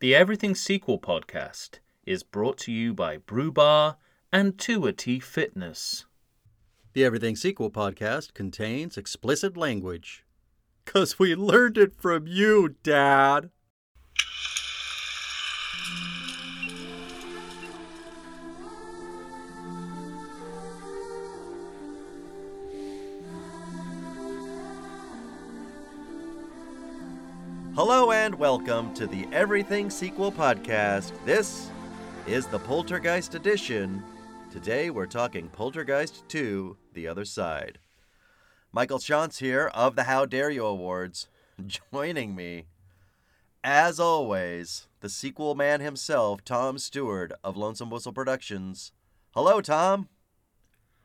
The Everything Sequel podcast is brought to you by Brew Bar and T Fitness. The Everything Sequel podcast contains explicit language. Because we learned it from you, Dad. Hello and welcome to the Everything Sequel podcast. This is the Poltergeist edition. Today we're talking Poltergeist 2 The Other Side. Michael Shantz here of the How Dare You Awards. Joining me, as always, the sequel man himself, Tom Stewart of Lonesome Whistle Productions. Hello, Tom.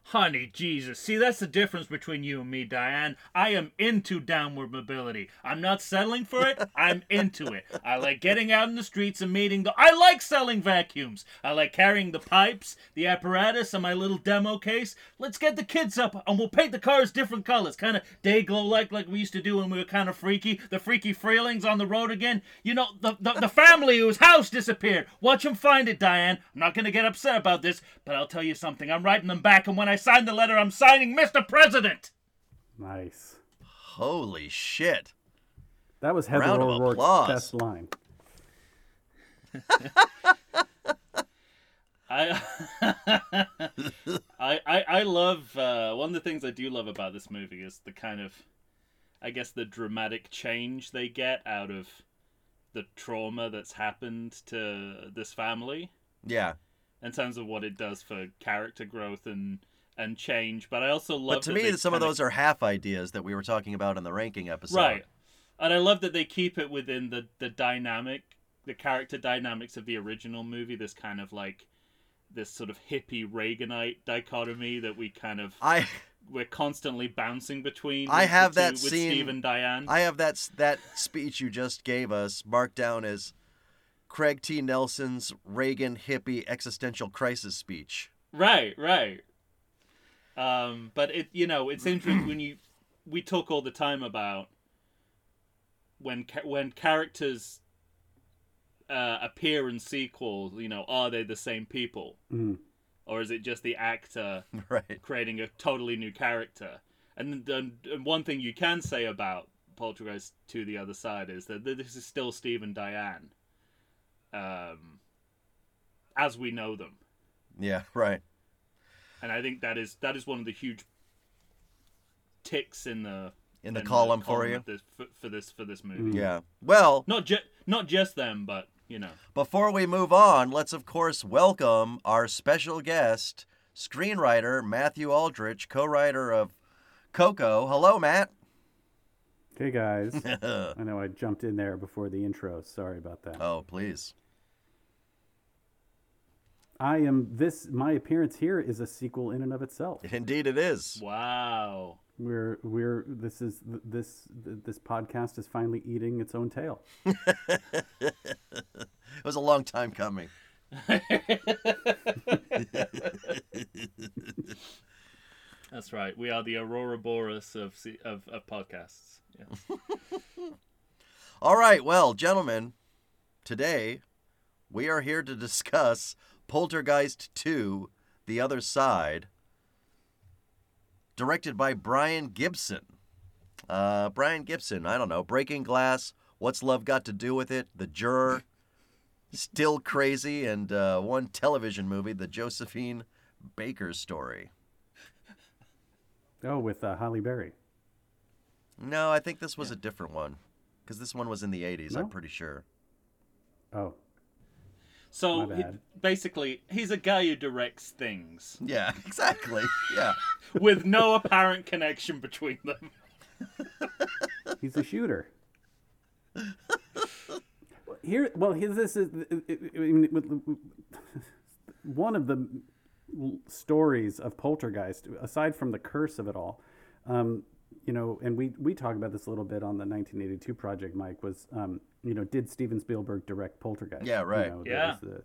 Honey, Jesus. See, that's the difference between you and me, Diane. I am into downward mobility. I'm not settling for it. I'm into it. I like getting out in the streets and meeting the. I like selling vacuums. I like carrying the pipes, the apparatus, and my little demo case. Let's get the kids up and we'll paint the cars different colors. Kind of day glow like like we used to do when we were kind of freaky. The freaky freelings on the road again. You know, the, the, the family whose house disappeared. Watch them find it, Diane. I'm not going to get upset about this, but I'll tell you something. I'm writing them back, and when I sign the letter, I'm signing Mr. President. Nice. Holy shit. That was Heather Round of O'Rourke's applause. best line. I, I, I, I love uh, one of the things I do love about this movie is the kind of, I guess, the dramatic change they get out of the trauma that's happened to this family Yeah. in terms of what it does for character growth and and change. But I also love But to me, some of those are half ideas that we were talking about in the ranking episode. Right. And I love that they keep it within the the dynamic, the character dynamics of the original movie. This kind of like this sort of hippie Reaganite dichotomy that we kind of I we're constantly bouncing between. I have that with scene- Steve and Diane. I have that that speech you just gave us marked down as Craig T. Nelson's Reagan hippie existential crisis speech. Right, right. Um, but it, you know, it's interesting when you we talk all the time about when ca- when characters uh, appear in sequels. You know, are they the same people, Mm. or is it just the actor Right. creating a totally new character? And, and, and one thing you can say about Poltergeist to the other side is that this is still Steve and Diane, um, as we know them. Yeah. Right. And I think that is that is one of the huge ticks in the In the column for you. of this, for, for this for this movie. Mm. Yeah. Well, Not just not just them, but you know. before we move on, let's of course welcome our special guest, screenwriter Matthew Aldrich, co-writer of Coco. Hello, Matt. Hey guys. I know I jumped in there before the intro. Sorry about that. oh, please. I am this my appearance here is a sequel in and of itself. Indeed, it is. Wow. We're we're this is this this podcast is finally eating its own tail. It was a long time coming. That's right. We are the Ouroboros of of, of podcasts. Yeah. All right, well, gentlemen, today we are here to discuss Poltergeist 2 The Other Side, directed by Brian Gibson. Uh, Brian Gibson, I don't know, Breaking Glass, What's Love Got to Do with It, The Juror, Still Crazy, and uh, one television movie, The Josephine Baker Story. Oh, with uh, Halle Berry. No, I think this was a different one. Because this one was in the 80s, No? I'm pretty sure. Oh, So My he- basically, he's a guy who directs things Yeah, exactly. Yeah. with no apparent connection between them. he's a shooter. Here, well, here, this is I mean, with- one of the stories of Poltergeist, aside from the curse of it all. Um, you know, and we we talked about this a little bit on the 1982 project. Mike was, um, you know, did Steven Spielberg direct Poltergeist? Yeah, right. You know, Yeah. there's the-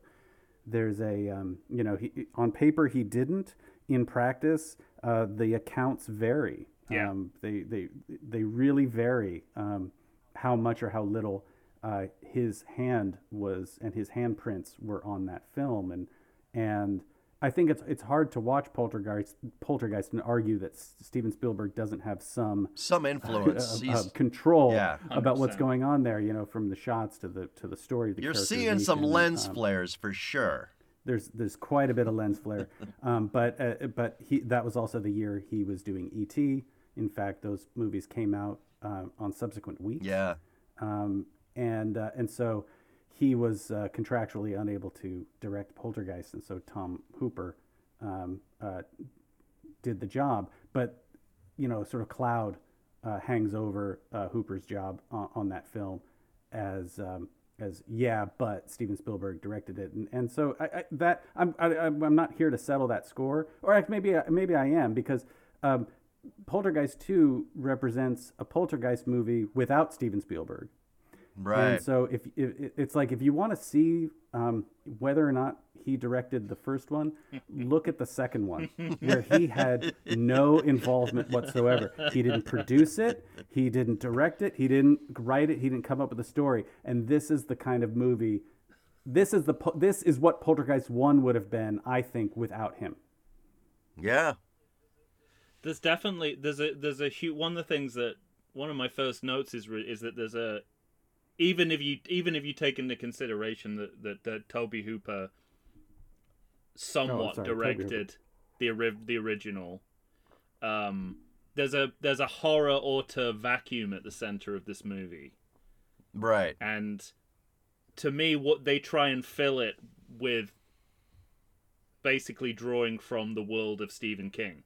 there's a um, you know he on paper he didn't in practice uh, the accounts vary Yeah. um, they they they really vary um, how much or how little uh, his hand was and his handprints were on that film, and and I think it's it's hard to watch Poltergeist Poltergeist and argue that S- Steven Spielberg doesn't have some Some influence. uh, He's- uh, control Yeah. about what's going on there. You know, from the shots to the to the story. The you're seeing some lens um, flares for sure. there's there's quite a bit of lens flare, um, but uh, but he that was also the year he was doing E.T. In fact, those movies came out uh, on subsequent weeks. Yeah. Um, and uh, and so he was uh, contractually unable to direct Poltergeist, and so Tom Hooper um, uh, did the job. But you know, sort of cloud uh, hangs over uh, Hooper's job on, on that film as um, as yeah, but Steven Spielberg directed it, and, and so I, I, that I'm I, I'm I'm not here to settle that score, or maybe I- maybe I am because. Um, Poltergeist 2 represents a Poltergeist movie without Steven Spielberg. Right. And so if, if it's like if you want to see um, whether or not he directed the first one, look at the second one where he had no involvement whatsoever. He didn't produce it, he didn't direct it, he didn't write it, he didn't come up with the story. And this is the kind of movie. This is the this is what Poltergeist one would have been, I think, without him. yeah. There's definitely there's a there's a huge one of the things that one of my first notes is re- is that there's a even if you even if you take into consideration that that, that Tobe Hooper somewhat Oh, sorry, directed the ori- the original um there's a there's a horror auteur vacuum at the center of this movie. Right. and to me what they try and fill it with basically drawing from the world of Stephen King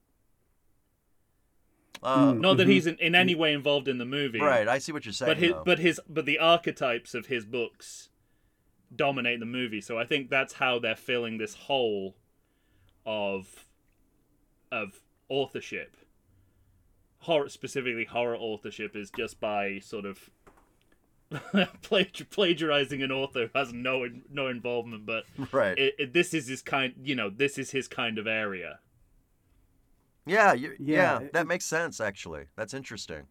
Uh, not that he's in, in any way involved in the movie Right. I see what you're saying. but his though. but his but the archetypes of his books dominate the movie so i think that's how they're filling this hole of of authorship horror specifically horror authorship is just by sort of plagiarizing an author who has no no involvement but right. it, it, this is his kind you know this is his kind of area yeah. You, Yeah, yeah. it- That makes sense. Actually, that's interesting.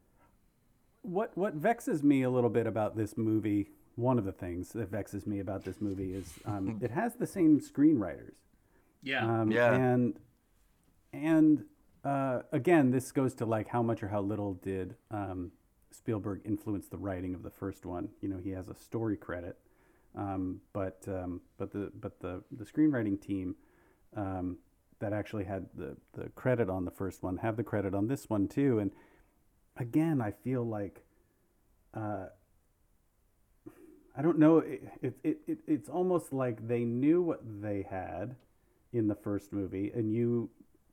What what vexes me a little bit about this movie, one of the things that vexes me about this movie is um, it has the same screenwriters. yeah Um, Yeah. And and uh, again, this goes to like how much or how little did um, Spielberg influence the writing of the first one. You know, he has a story credit, um, but um, but the but the the screenwriting team um, that actually had the the credit on the first one have the credit on this one too. And again, I feel like. Uh, I don't know. It, it, it, it, it's almost like they knew what they had in the first movie, and you,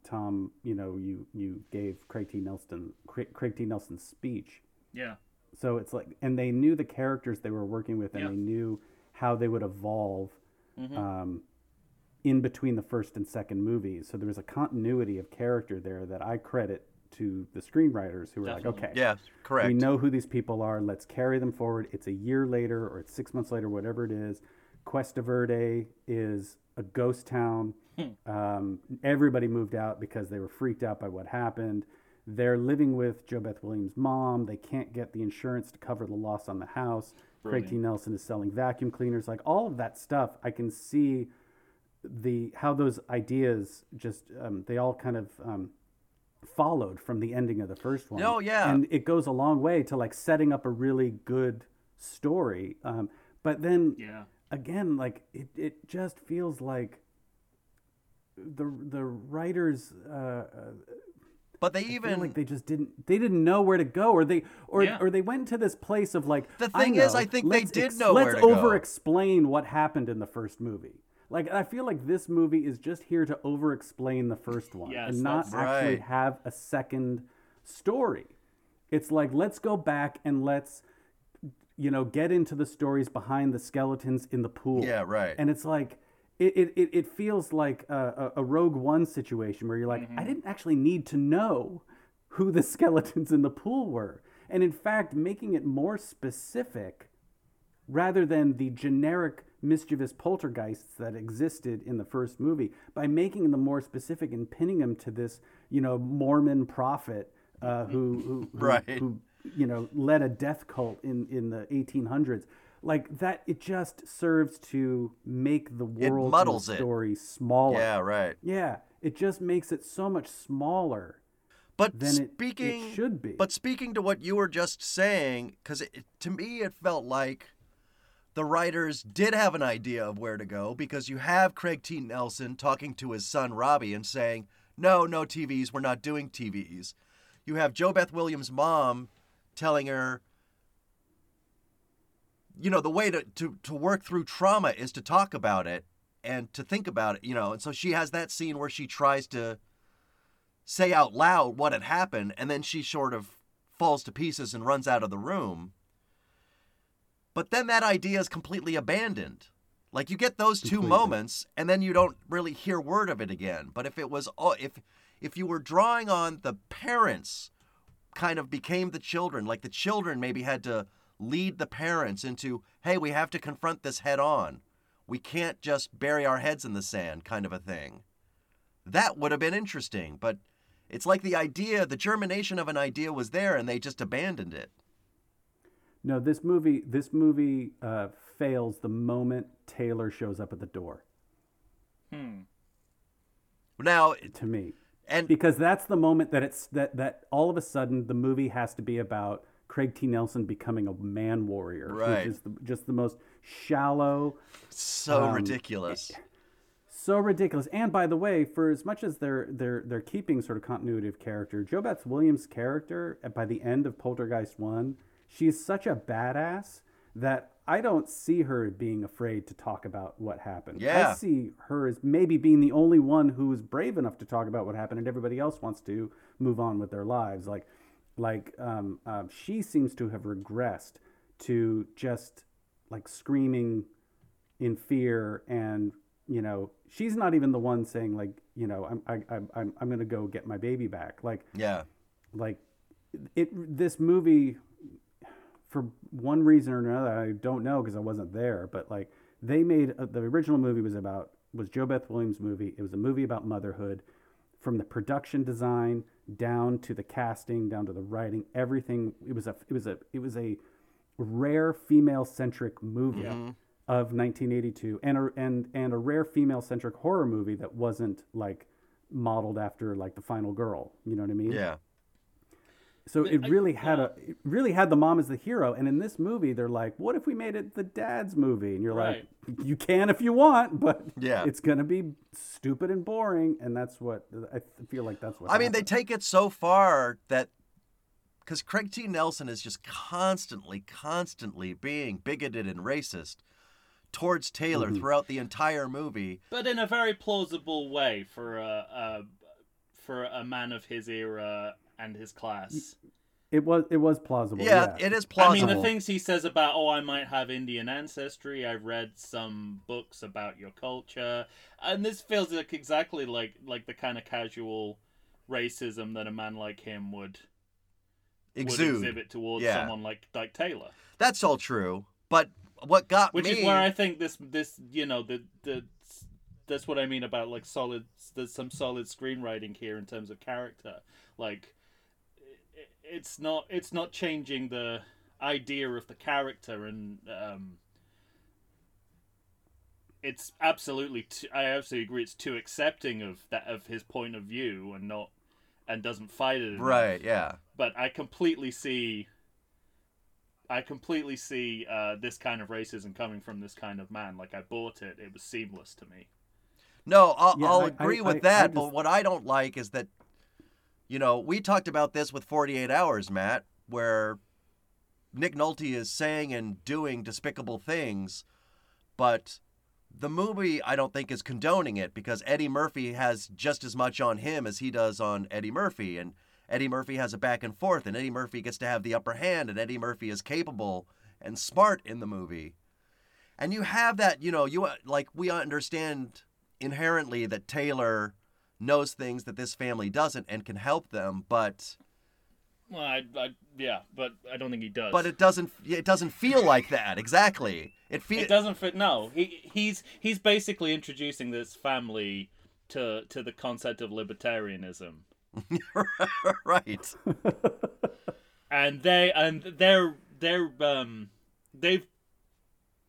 Tom, you know, you you gave Craig T. Nelson Craig, T. Nelson's speech. yeah So it's like, and they knew the characters they were working with, and Yeah. they knew how they would evolve Mm-hmm. um, in between the first and second movies. So there was a continuity of character there that I credit to the screenwriters who were like, okay, Yeah. Correct. we know who these people are. Let's carry them forward. It's a year later or it's six months later, whatever it is. Cuesta Verde is a ghost town. um, everybody moved out because they were freaked out by what happened. They're living with JoBeth Williams' mom. They can't get the insurance to cover the loss on the house. Craig T. Nelson is selling vacuum cleaners. Like all of that stuff, I can see the how those ideas just um, they all kind of um, followed from the ending of the first one. Oh, yeah. and it goes a long way to like setting up a really good story. Um, but then yeah again, like it, it just feels like the the writers uh, uh, but they even like they just didn't they didn't know where to go or they or Yeah. or they went to this place of like The thing is, know, I think they did know let's where to go. over explain what happened in the first movie like i feel like this movie is just here to over explain the first one Yes, and not actually Right. have a second story it's like let's go back and let's you know get into the stories behind the skeletons in the pool Yeah, right. and it's like it, it, it, feels like a, a, a rogue one situation where you're like i mm-hmm. didn't actually need to know who the skeletons in the pool were and in fact making it more specific rather than the generic mischievous poltergeists that existed in the first movie by making them more specific and pinning them to this you know mormon prophet uh, who, who, who, Right. who you know led a death cult in, in the 1800s like that it just serves to make the world and muddles the it. story smaller. Yeah, right. Yeah, it just makes it so much smaller But than it, speaking, it should be. But speaking to what you were just saying, because to me it felt like the writers did have an idea of where to go because you have Craig T. Nelson talking to his son Robbie and saying, No, no TVs, we're not doing TVs. You have JoBeth Williams' mom telling her, you know, the way to, to, to work through trauma is to talk about it and to think about it, you know. And so she has that scene where she tries to say out loud what had happened, and then she sort of falls to pieces and runs out of the room. But then that idea is completely abandoned. Like you get those two moments, and then you don't really hear word of it again. But if it was, if if you were drawing on the parents, kind of became the children, like the children maybe had to lead the parents into, hey, we have to confront this head on. We can't just bury our heads in the sand, kind of a thing. That would have been interesting, but it's like the idea, the germination of an idea was there and they just abandoned it. No, this movie this movie uh, fails the moment Taylor shows up at the door. Hmm. Now, To me, and because that's the moment that it's that that all of a sudden the movie has to be about Craig T. Nelson becoming a man warrior, Right. which is the, just the most shallow, so um, ridiculous. so ridiculous. And by the way, for as much as they're they're they're keeping sort of continuity of character, JoBeth Williams' character by the end of Poltergeist One, she's such a badass that I don't see her being afraid to talk about what happened. Yeah. I see her as maybe being the only one who's brave enough to talk about what happened, and everybody else wants to move on with their lives. Like, like um, um, she seems to have regressed to just like screaming in fear and you know she's not even the one saying like you know i'm I, I'm- i'm i'm gonna go get my baby back like yeah. like it this movie for one reason or another i don't know because i wasn't there but like they made uh, the original movie was about was JoBeth Williams movie. It was a movie about motherhood from the production design down to the casting down to the writing everything. It was a it was a it was a rare female centric movie of 1982 and a, and and a rare female centric horror movie that wasn't like modeled after like the final girl. You know what i mean? Yeah. So it I- really had a it really had the mom as the hero, and in this movie they're like, "What if we made it the dad's movie?" And you're Right. like, "You can if you want, but Yeah. it's gonna be stupid and boring." And that's what I feel like that's what. I mean, they take it so far that because Craig T. Nelson is just constantly, constantly being bigoted and racist towards Taylor Mm-hmm. throughout the entire movie. But in a very plausible way for a, a for a man of his era and his class. it was it was plausible. Yeah, Yeah, it is plausible. I mean, the things he says about, oh, I might have Indian ancestry. I've read some books about your culture, and this feels like exactly like like the kind of casual racism that a man like him would would exhibit towards Yeah. someone like like Taylor. That's all true. But what got me Which me is where I think this this you know the the that's what I mean about like solid. There's some solid screenwriting here in terms of character. Like i- it's not it's not changing the idea of the character and um it's absolutely t- I absolutely agree it's too accepting of that of his point of view and not and doesn't fight it enough right, yeah. but I completely see. I completely see uh, this kind of racism coming from this kind of man. Like I bought it; it was seamless to me. No, I'll, Yeah, I'll I- agree I- with I- I that. But what I don't like is that, you know, we talked about this with 48 Hours, Matt, where Nick Nolte is saying and doing despicable things, but the movie I don't think is condoning it because Eddie Murphy has just as much on him as he does on Eddie Murphy, and Eddie Murphy has a back and forth, and Eddie Murphy gets to have the upper hand, and Eddie Murphy is capable and smart in the movie. And you have that, you know, you like we understand inherently that Taylor knows things that this family doesn't and can help them, but Well, I, I yeah, but I don't think he does. but it doesn't it doesn't feel like that exactly. It feels. it doesn't fit. No, he he's he's basically introducing this family to to the concept of libertarianism, right. and they and they're they're um they've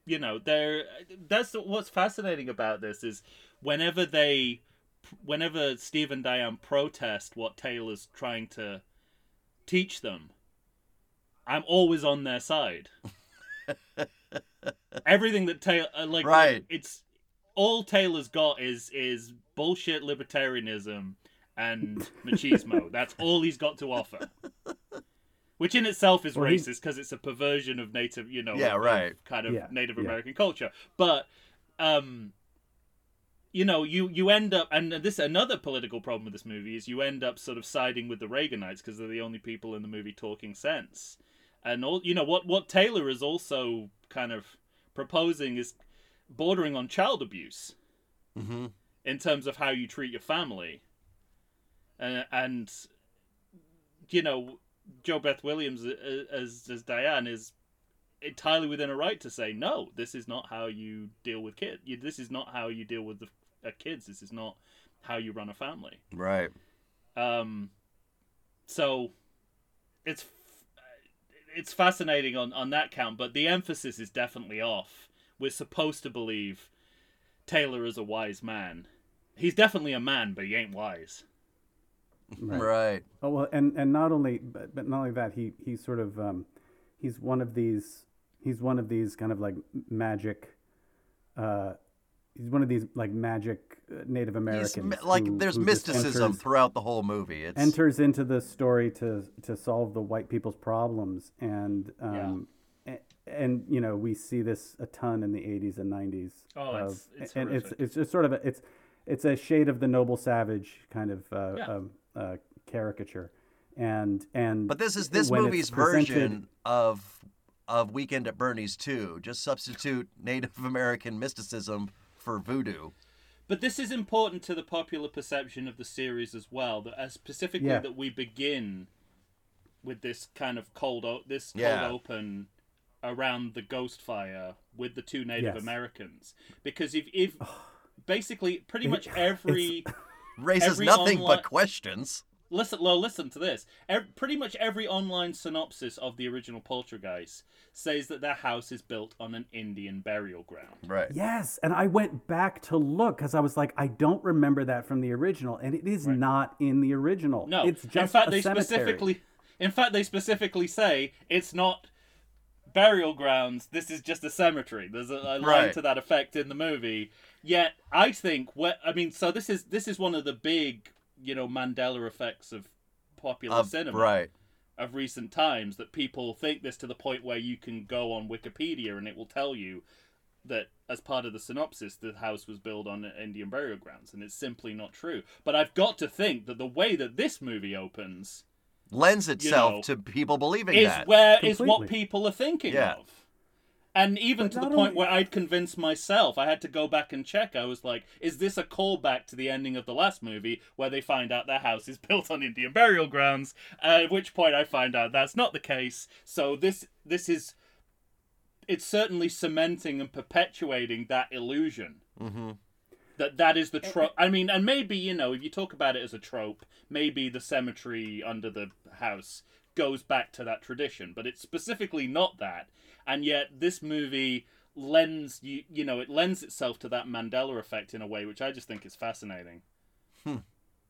you know, they're that's what's fascinating about this is whenever they, whenever Steve and Diane protest what Taylor's trying to teach them, I'm always on their side. Everything that Taylor uh, like, Right. it's all Taylor's got is is bullshit libertarianism and machismo. That's all he's got to offer. Which in itself is Well, racist because it's a perversion of native, you know, Yeah, of- of right. kind of Yeah, Native yeah. American culture. But um you know, you you end up and this another political problem with this movie is you end up sort of siding with the Reaganites because they're the only people in the movie talking sense. And all you know what what Taylor is also kind of proposing is bordering on child abuse hmm in terms of how you treat your family. And, and you know, JoBeth Williams uh, as as Diane is entirely within her right to say no. This is not how you deal with kids. This is not how you deal with the uh, kids. This is not how you run a family. Right. Um, so it's it's fascinating on on that count, but the emphasis is definitely off. We're supposed to believe Taylor is a wise man. He's definitely a man, but he ain't wise. Right. Right. Oh well, and and not only but, but not only that, he he's sort of um, he's one of these he's one of these kind of like magic. Uh, he's one of these like magic uh, Native Americans. mi- like who- there's who mysticism enters- throughout the whole movie. It's enters into the story to to solve the white people's problems and um a- and, you know we see this a ton in the 80s and 90s Oh, of, it's- it's and it's horrific. it's just sort of a it's it's a shade of the noble savage kind of uh, Yeah. um, uh, caricature and and But this is this movie's version of of Weekend at Bernie's too. Just substitute Native American mysticism for voodoo. But this is important to the popular perception of the series as well. That uh, specifically Yeah. that we begin with this kind of cold o- this cold Yeah. open around the ghost fire with the two Native Yes. Americans because if if basically pretty much every Raises Every nothing online- but questions. Listen well listen to this Ev- pretty much every online synopsis of the original Poltergeist says that their house is built on an Indian burial ground. Right. yes and i went back to look because i was like i don't remember that from the original and it is not in the original No, it's just in fact a they cemetery. specifically, in fact they specifically say it's not burial grounds. This is just a cemetery. There's a, a line Right. to that effect in the movie. Yet I think, what I mean, so this is this is one of the big, you know, Mandela effects of popular Of- cinema right. of recent times that people think this to the point where you can go on Wikipedia and it will tell you that as part of the synopsis the house was built on Indian burial grounds and it's simply not true. But I've got to think that the way that this movie opens Lends itself know, to people believing is that. where is what people are thinking Yeah. of. And even But to the point only- where I'd convinced myself, I had to go back and check. I was like, is this a callback to the ending of the last movie where they find out their house is built on Indian burial grounds? Uh, at which point I find out that's not the case. So this this is it's certainly cementing and perpetuating that illusion hmm that that is the trope. I mean, and maybe you know, if you talk about it as a trope, maybe the cemetery under the house goes back to that tradition, but it's specifically not that. And yet, this movie lends you, you know, it lends itself to that Mandela effect in a way which I just think is fascinating.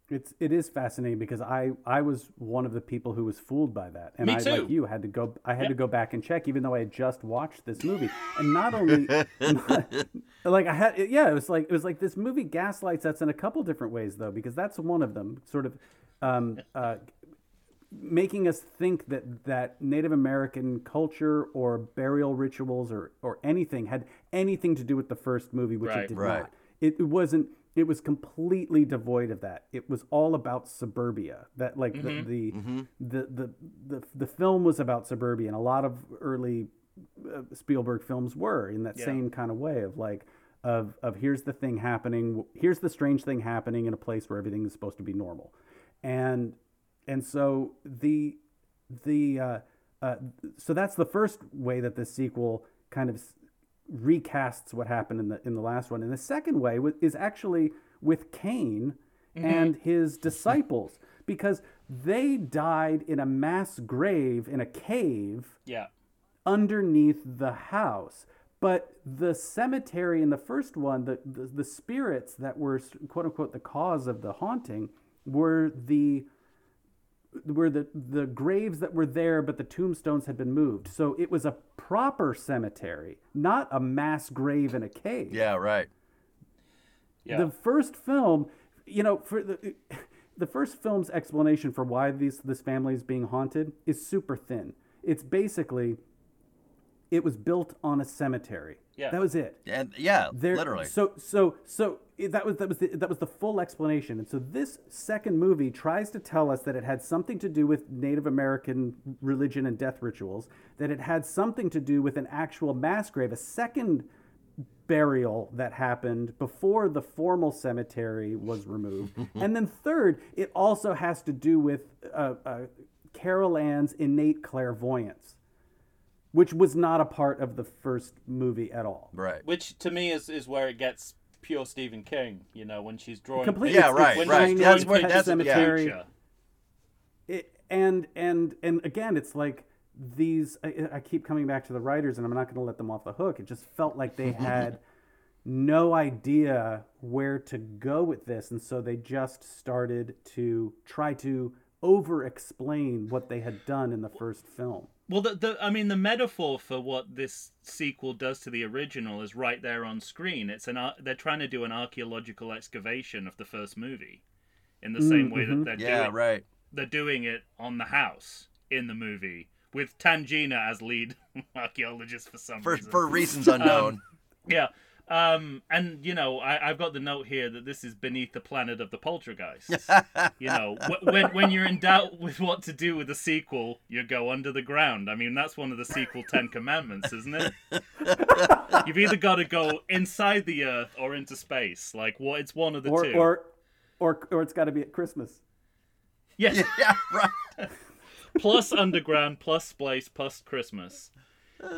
It's it is fascinating because I I was one of the people who was fooled by that, and I like you had to go I had Yeah. to go back and check, even though I had just watched this movie, and not only like I had yeah it was like it was like this movie gaslights us in a couple different ways though because that's one of them sort of um, uh, making us think that that Native American culture or burial rituals or or anything had anything to do with the first movie, which Right. it did Right. not. It, it wasn't. It was completely devoid of that. It was all about suburbia. That like the, the, the the the the film was about suburbia, and a lot of early uh, Spielberg films were in that Yeah. same kind of way of like of of here's the thing happening, here's the strange thing happening in a place where everything is supposed to be normal, and and so the the uh, uh, so that's the first way that the sequel kind of recasts what happened in the in the last one, and the second way is actually with Kane and his disciples because they died in a mass grave in a cave Yeah. underneath the house. But the cemetery in the first one, the, the, the spirits that were quote unquote the cause of the haunting were the were the, the graves that were there, but the tombstones had been moved. So it was a proper cemetery, not a mass grave in a cave. Yeah, right. Yeah. The first film, you know, for the the first film's explanation for why these this family is being haunted is super thin. It's basically it was built on a cemetery. Yeah. That was it. And yeah, There, literally. So so so that was that was the, that was the full explanation. And so this second movie tries to tell us that it had something to do with Native American religion and death rituals, that it had something to do with an actual mass grave, a second burial that happened before the formal cemetery was removed. and then third, it also has to do with uh, uh, Carol Ann's innate clairvoyance, which was not a part of the first movie at all. right. Which to me is, is where it gets pure Stephen King. You know, when she's drawing. Completely. Yeah, it's- right, it's right. tiny, That's where- pet that's- yeah. cemetery. Future. It, and and and again, it's like these. I, I keep coming back to the writers, and I'm not going to let them off the hook. It just felt like they had no idea where to go with this, and so they just started to try to over-explain what they had done in the first film. Well, the, the I mean, the metaphor for what this sequel does to the original is right there on screen. It's an ar- they're trying to do an archaeological excavation of the first movie, in the same way that mm-hmm. they're Yeah, doing right. they're doing it on the house in the movie with Tangina as lead archaeologist for some For reason. for reasons unknown. Um, yeah. Um, and you know, I, I've got the note here that this is beneath the planet of the poltergeists. you know, wh- when when you're in doubt with what to do with the sequel, you go under the ground. I mean, that's one of the sequel Ten Commandments, isn't it? You've either got to go inside the Earth or into space. Like, what? It's one of the Or two. or or or it's got to be at Christmas. yes, yeah, right. plus underground, plus space, plus Christmas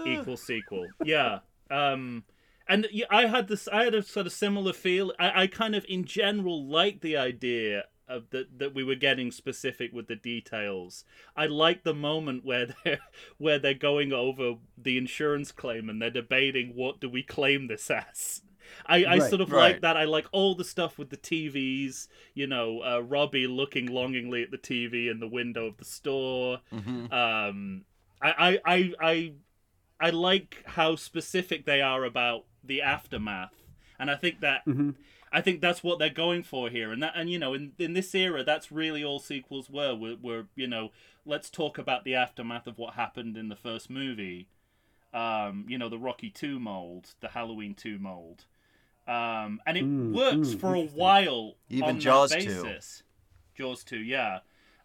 equals sequel. Yeah. Um, and I had this. I had a sort of similar feel. I, I kind of, in general, like the idea of that that we were getting specific with the details. I like the moment where they're where they're going over the insurance claim and they're debating what do we claim this as. I, I Right. sort of Right. like that. I like all the stuff with the TVs. You know, uh, Robbie looking longingly at the TV in the window of the store. Mhm. Um, I, I, I, I, I like how specific they are about the aftermath, and I think that Mhm. I think that's what they're going for here, and that and you know in in this era, that's really all sequels were. Were, were you know let's talk about the aftermath of what happened in the first movie. Um, you know the Rocky Two mold, the Halloween Two mold, um, and it Mm, works mm, for a while Even on Jaws that 2. basis. Jaws two, yeah.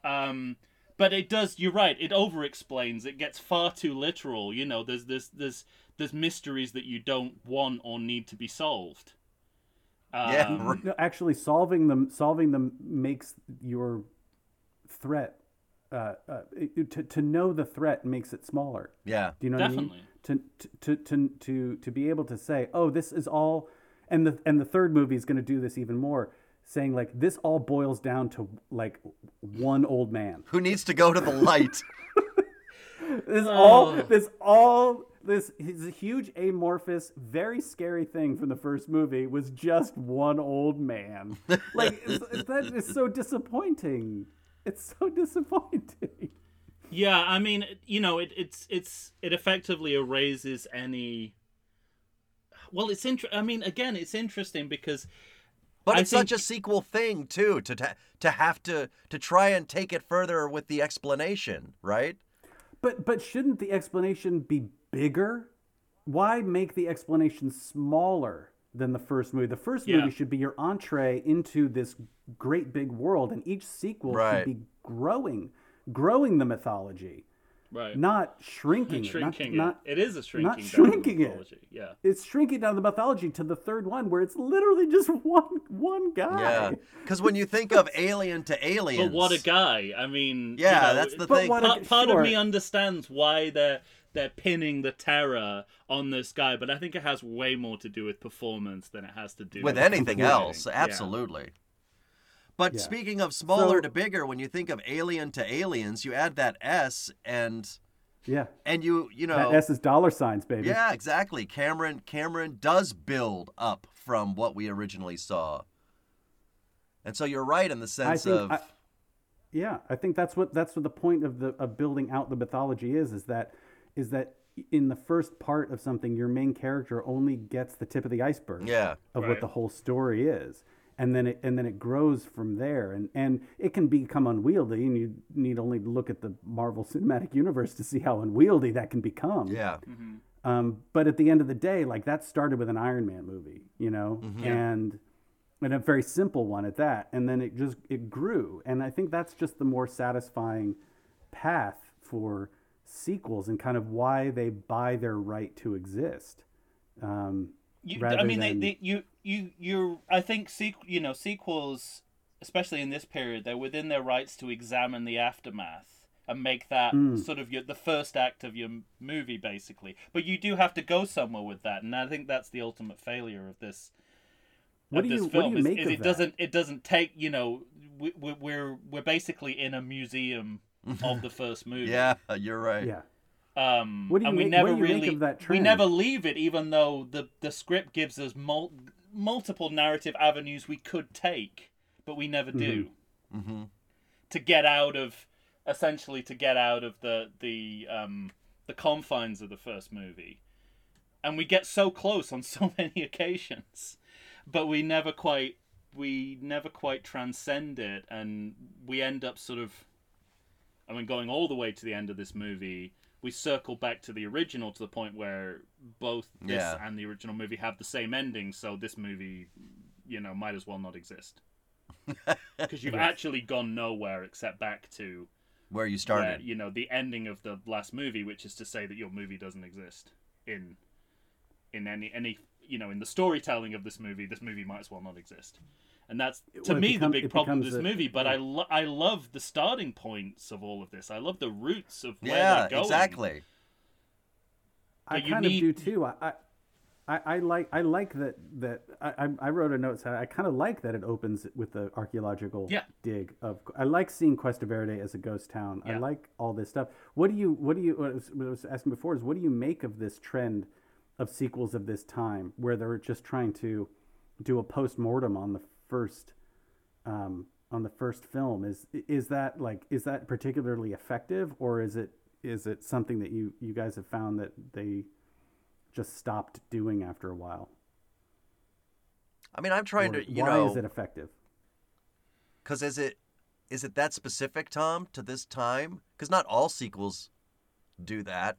Um, but it does. You're right. It over explains. It gets far too literal. You know, there's this there's there's mysteries that you don't want or need to be solved. Yeah, Um, right. No, actually, solving them solving them makes your threat. Uh, uh, to, to know the threat makes it smaller. Yeah. Do you know Definitely. what I mean? To, to, to, to, to be able to say, oh, this is all, and the, and the third movie is going to do this even more, saying like, this all boils down to like one old man. Who needs to go to the light? This all, Oh. this all, this his huge amorphous, very scary thing from the first movie was just one old man. Like it's, it's- that is so disappointing. It's so disappointing. Yeah, I mean, you know, it, it's it's it effectively erases any. Well, it's inter- I mean, again, it's interesting because But I it's such a sequel thing too to ta- to have to to try and take it further with the explanation, right? But but shouldn't the explanation be bigger? Why make the explanation smaller than the first movie? The first Yeah. movie should be your entree into this great big world, and each sequel Right. should be growing, growing the mythology, right, not shrinking, it. shrinking Not, not, it. It is a shrinking. not down shrinking it. mythology, Yeah. it's shrinking down the mythology to the third one, where it's literally just one one guy. Yeah. Because when you think of Alien to Aliens, But what a guy! I mean, you Yeah, know, that's the thing. a- part, part of me understands why they're they're pinning the terror on this guy, but I think it has way more to do with performance than it has to do with with anything writing. else, Yeah. absolutely. But Yeah. speaking of smaller So- to bigger, when you think of Alien to Aliens, you add that S, and Yeah. And you, you know, That S is dollar signs, baby. yeah, exactly. Cameron Cameron does build up from what we originally saw. And so you're right in the I sense think. of I, yeah, I think that's what that's what the point of the of building out the mythology is. Is that is that in the first part of something, your main character only gets the tip of the iceberg. yeah. of Right. what the whole story is and then it and then it grows from there and and it can become unwieldy and you need only look at the marvel cinematic universe to see how unwieldy that can become Yeah. um, but at the end of the day like that started with an iron man movie you know and and a very simple one at that and then it just it grew and i think that's just the more satisfying path for sequels and kind of why they buy their right to exist um, You, I mean, than- they, they, you, you, you. I think sequ- you know, sequels, especially in this period, they're within their rights to examine the aftermath and make that Hmm. sort of your the first act of your movie, basically. But you do have to go somewhere with that, and I think that's the ultimate failure of this. What of do you- what do you is, make is of it that? doesn't it doesn't take you know we, we, we're we're basically in a museum of the first movie. Yeah, you're right. yeah Um, What do you and we make- what never you really that we never leave it, even though the the script gives us mul- multiple narrative avenues we could take, but we never do. Mm-hmm. To get out of essentially to get out of the the um, the confines of the first movie, and we get so close on so many occasions, but we never quite we never quite transcend it, and we end up sort of I mean, going all the way to the end of this movie, we circle back to the original to the point where both this Yeah. and the original movie have the same ending. So this movie, you know, might as well not exist because you've actually gone nowhere except back to Where you where, started. you know the ending of the last movie, which is to say that your movie doesn't exist in in any any you know in the storytelling of this movie. This movie might as well not exist. And that's to Well, me become- the big problem with this a- movie. But I lo- I love the starting points of all of this. I love the roots of where yeah, they're going. exactly. I But you kind need- of do too. I, I, I, I like I like that that I, I- I wrote a note. saying I kind of like that it opens with the archaeological Yeah. dig of. I like seeing Cuesta Verde as a ghost town. Yeah. I like all this stuff. What do you What do you? What I was, what I was asking before is what do you make of this trend of sequels of this time where they're just trying to do a post mortem on the first um, on the first film? Is is that like is that particularly effective or is it is it something that you you guys have found that they just stopped doing after a while? I mean, I'm trying Or to, you why know, is it effective? because is it is it that specific, Tom, to this time? Because not all sequels do that.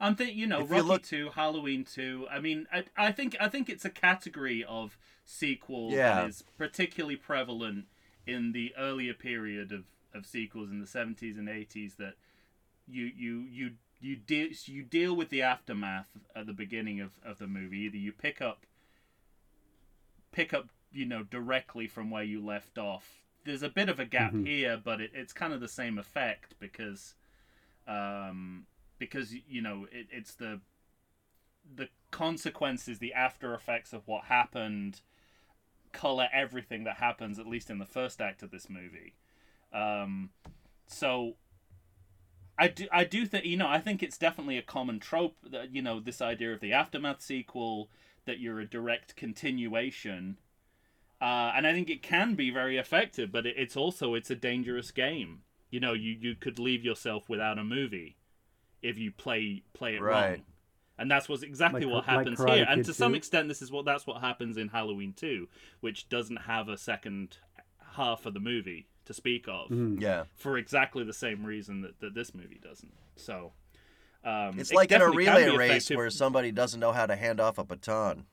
I'm think you know If you Rocky look- Two, Halloween Two. I mean, I, I think I think it's a category of sequel Yeah. that is particularly prevalent in the earlier period of, of sequels in the 70s and 80s. That you you you you deal you deal with the aftermath at the beginning of, of the movie. Either you pick up pick up you know directly from where you left off. There's a bit of a gap here, but it, it's kind of the same effect because um, because you know it, it's the the consequences, the after effects of what happened, color everything that happens at least in the first act of this movie. Um, so I do I do think you know I think it's definitely a common trope that you know this idea of the aftermath sequel that you're a direct continuation. Uh, and I think it can be very effective, but it, it's also it's a dangerous game. You know, you, you could leave yourself without a movie if you play play it Right. wrong. And that's what's exactly Like- what happens Karate here. And to some 2? extent, this is what that's what happens in Halloween 2, which doesn't have a second half of the movie to speak of Mm-hmm. Yeah. for exactly the same reason that, that this movie doesn't. So um, It's it like in a relay race effective. where somebody doesn't know how to hand off a baton.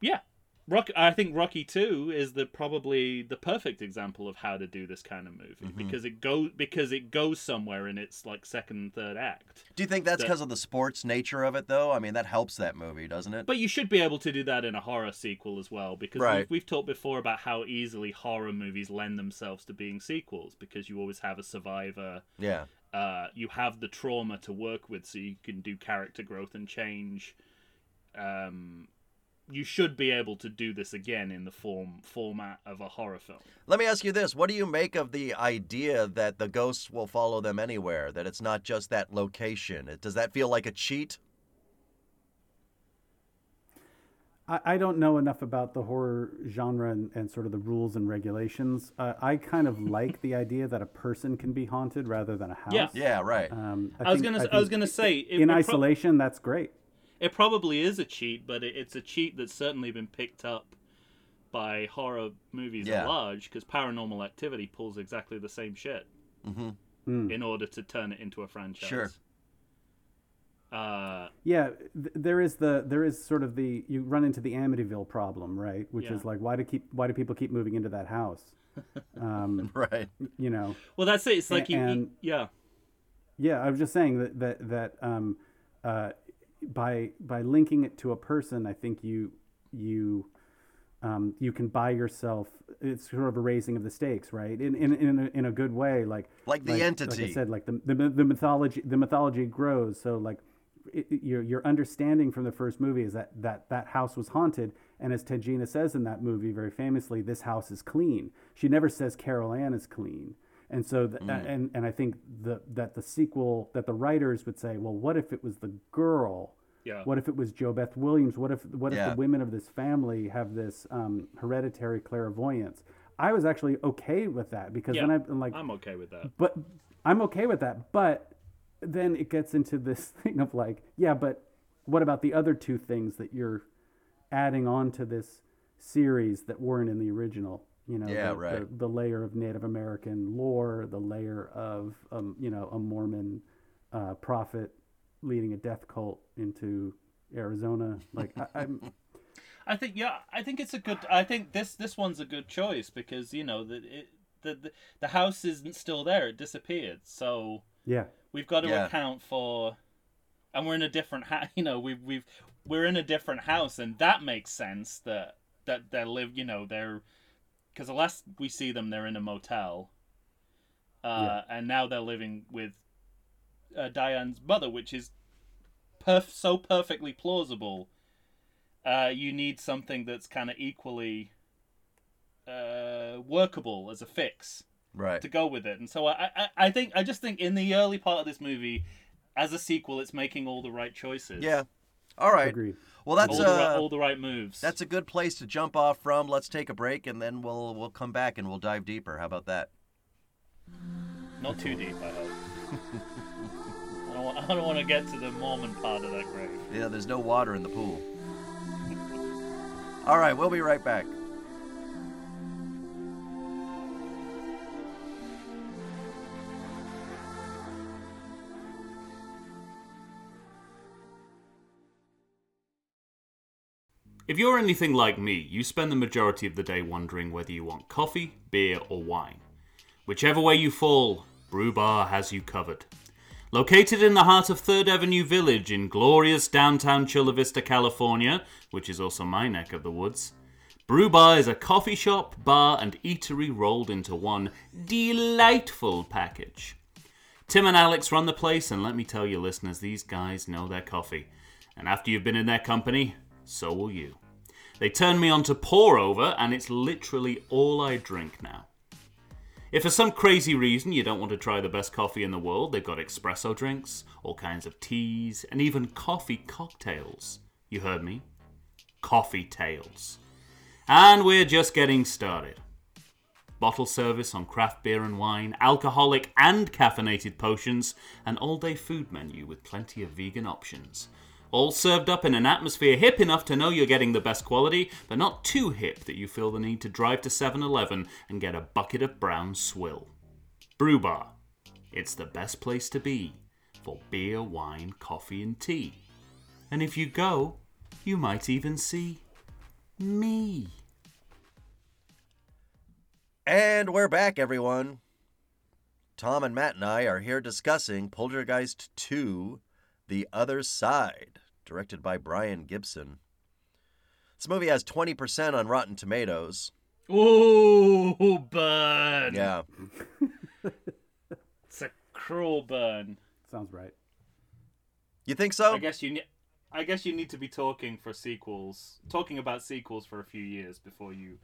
Yeah. Rock, I think Rocky Two is the probably the perfect example of how to do this kind of movie Mm-hmm. because it goes because it goes somewhere in its like second and third act. Do you think that's That- because of the sports nature of it, though? I mean, that helps that movie, doesn't it? But you should be able to do that in a horror sequel as well because Right. we've, we've talked before about how easily horror movies lend themselves to being sequels because you always have a survivor. yeah. Uh, you have the trauma to work with, so you can do character growth and change. Um, you should be able to do this again in the form format of a horror film. Let me ask you this: What do you make of the idea that the ghosts will follow them anywhere? That it's not just that location. Does that feel like a cheat? I, I don't know enough about the horror genre and, and sort of the rules and regulations. Uh, I kind of like the idea that a person can be haunted rather than a house. Yeah. Yeah, right. Um, I, was think- gonna I I, was gonna say in it pro- isolation, that's great. It probably is a cheat, but it, it's a cheat that's certainly been picked up by horror movies Yeah. at large because Paranormal Activity pulls exactly the same shit hmm Mm. in order to turn it into a franchise. Sure. Uh, Yeah, th- there is the there is sort of the you run into the Amityville problem, right? Which Yeah. is like why do keep why do people keep moving into that house? Um, Right. you know, well, that's it. It's like you, you, yeah, yeah. I was just saying that that that um, uh, by by linking it to a person, I think you you um, you can buy yourself. It's sort of a raising of the stakes, right? In in in a, in a good way, like Like the Like I said, like the, the the mythology the mythology grows. So like it, it- your your understanding from the first movie is that that that house was haunted, and as Tangina says in that movie very famously, this house is clean. She never says Carol Anne is clean. And so, th- and and I think the that the sequel that the writers would say, well, what if it was the girl? yeah. What if it was JoBeth Williams? What if what Yeah. if the women of this family have this um, hereditary clairvoyance? I was actually okay with that because Yeah. then I'm like, I'm okay with that. but I'm okay with that. But then it gets into this thing of like, yeah, but what about the other two things that you're adding on to this series that weren't in the original? You know, Yeah, the, right. the, the layer of Native American lore, the layer of um, you know a Mormon uh, prophet leading a death cult into Arizona. Like I, I'm, I think yeah, I think it's a good. I think this this one's a good choice because you know the it, the, the the house isn't still there; it disappeared. So yeah, we've got to Yeah. account for, and we're in a different house. You know, we've we've we're in a different house, and that makes sense that that they live. You know, they're because the last we see them, they're in a motel, uh, and now they're living with uh, Diane's mother, which is perf- so perfectly plausible. Uh, you need something that's kind of equally uh, workable as a fix Right. to go with it. And so I, I, I think I just think in the early part of this movie, as a sequel, it's making all the right choices. Yeah. All right. agreed. Well, all that's the, ri- uh, all the right moves. that's a good place to jump off from. Let's take a break and then we'll we'll come back and we'll dive deeper. How about that? not too deep. I hope. I don't, want, I don't want to get to the Mormon part of that grave. Yeah, there's no water in the pool. All right, we'll be right back. If you're anything like me, you spend the majority of the day wondering whether you want coffee, beer, or wine. Whichever way you fall, Brew Bar has you covered. Located in the heart of Third Avenue Village in glorious downtown Chula Vista, California, which is also my neck of the woods, Brew Bar is a coffee shop, bar, and eatery rolled into one delightful package. Tim and Alex run the place, and let me tell you, listeners, these guys know their coffee. And after you've been in their company, so will you. They turned me on to pour over, and it's literally all I drink now. If for some crazy reason you don't want to try the best coffee in the world, they've got espresso drinks, all kinds of teas, and even coffee cocktails. You heard me? Coffee tails. And we're just getting started. Bottle service on craft beer and wine, alcoholic and caffeinated potions, an all day food menu with plenty of vegan options. All served up in an atmosphere hip enough to know you're getting the best quality, but not too hip that you feel the need to drive to 7 Eleven and get a bucket of brown swill. Brew Bar. It's the best place to be for beer, wine, coffee, and tea. And if you go, you might even see me. And we're back, everyone. Tom and Matt and I are here discussing Poltergeist 2 The Other Side, directed by Brian Gibson. This movie has 20% on Rotten Tomatoes. Ooh, burn! Yeah. It's a cruel burn. Sounds right. You think so? I guess you. Ne- I guess you need to be talking for sequels, talking about sequels for a few years before you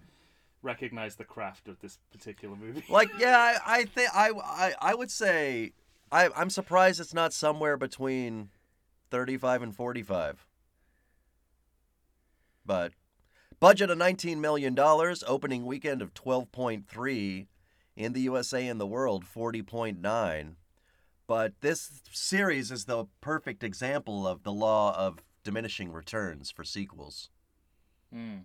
recognize the craft of this particular movie. Like, yeah, I, I think I, I, I would say I, I'm surprised it's not somewhere between 35 and 45. But budget of 19 million dollars, opening weekend of 12.3 in the USA and the world 40.9. But this series is the perfect example of the law of diminishing returns for sequels. Hmm.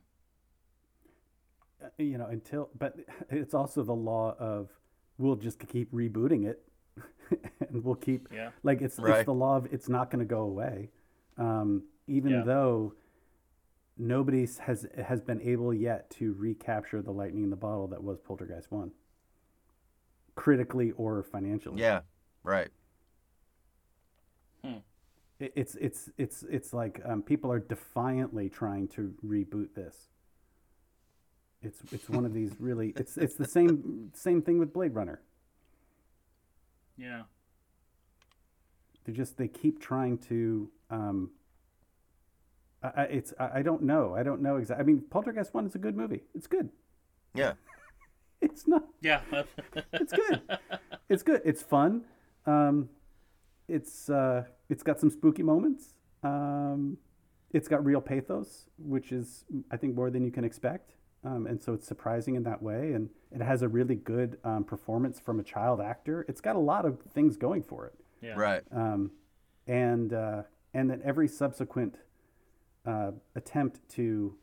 Uh, you know until but it's also the law of we'll just keep rebooting it and we'll keep Yeah. like it's Right. it's the law of it's not going to go away um, even Yeah. though nobody has has been able yet to recapture the lightning in the bottle that was poltergeist 1 critically or financially Yeah, right. It- it's it's it's it's like um, people are defiantly trying to reboot this. It's it's one of these really it's it's the same same thing with Blade Runner. Yeah. They just they keep trying to. Um, I, I- it's I, I don't know I don't know exactly. I mean, Poltergeist One is a good movie. It's good. Yeah. It's not. Yeah. It's good. it's good. It's fun. Um, it's uh, it's got some spooky moments. Um, it's got real pathos, which is I think more than you can expect. Um, and so it's surprising in that way, and it has a really good um, performance from a child actor. It's got a lot of things going for it, yeah. Right. um, and uh, and then every subsequent uh, attempt to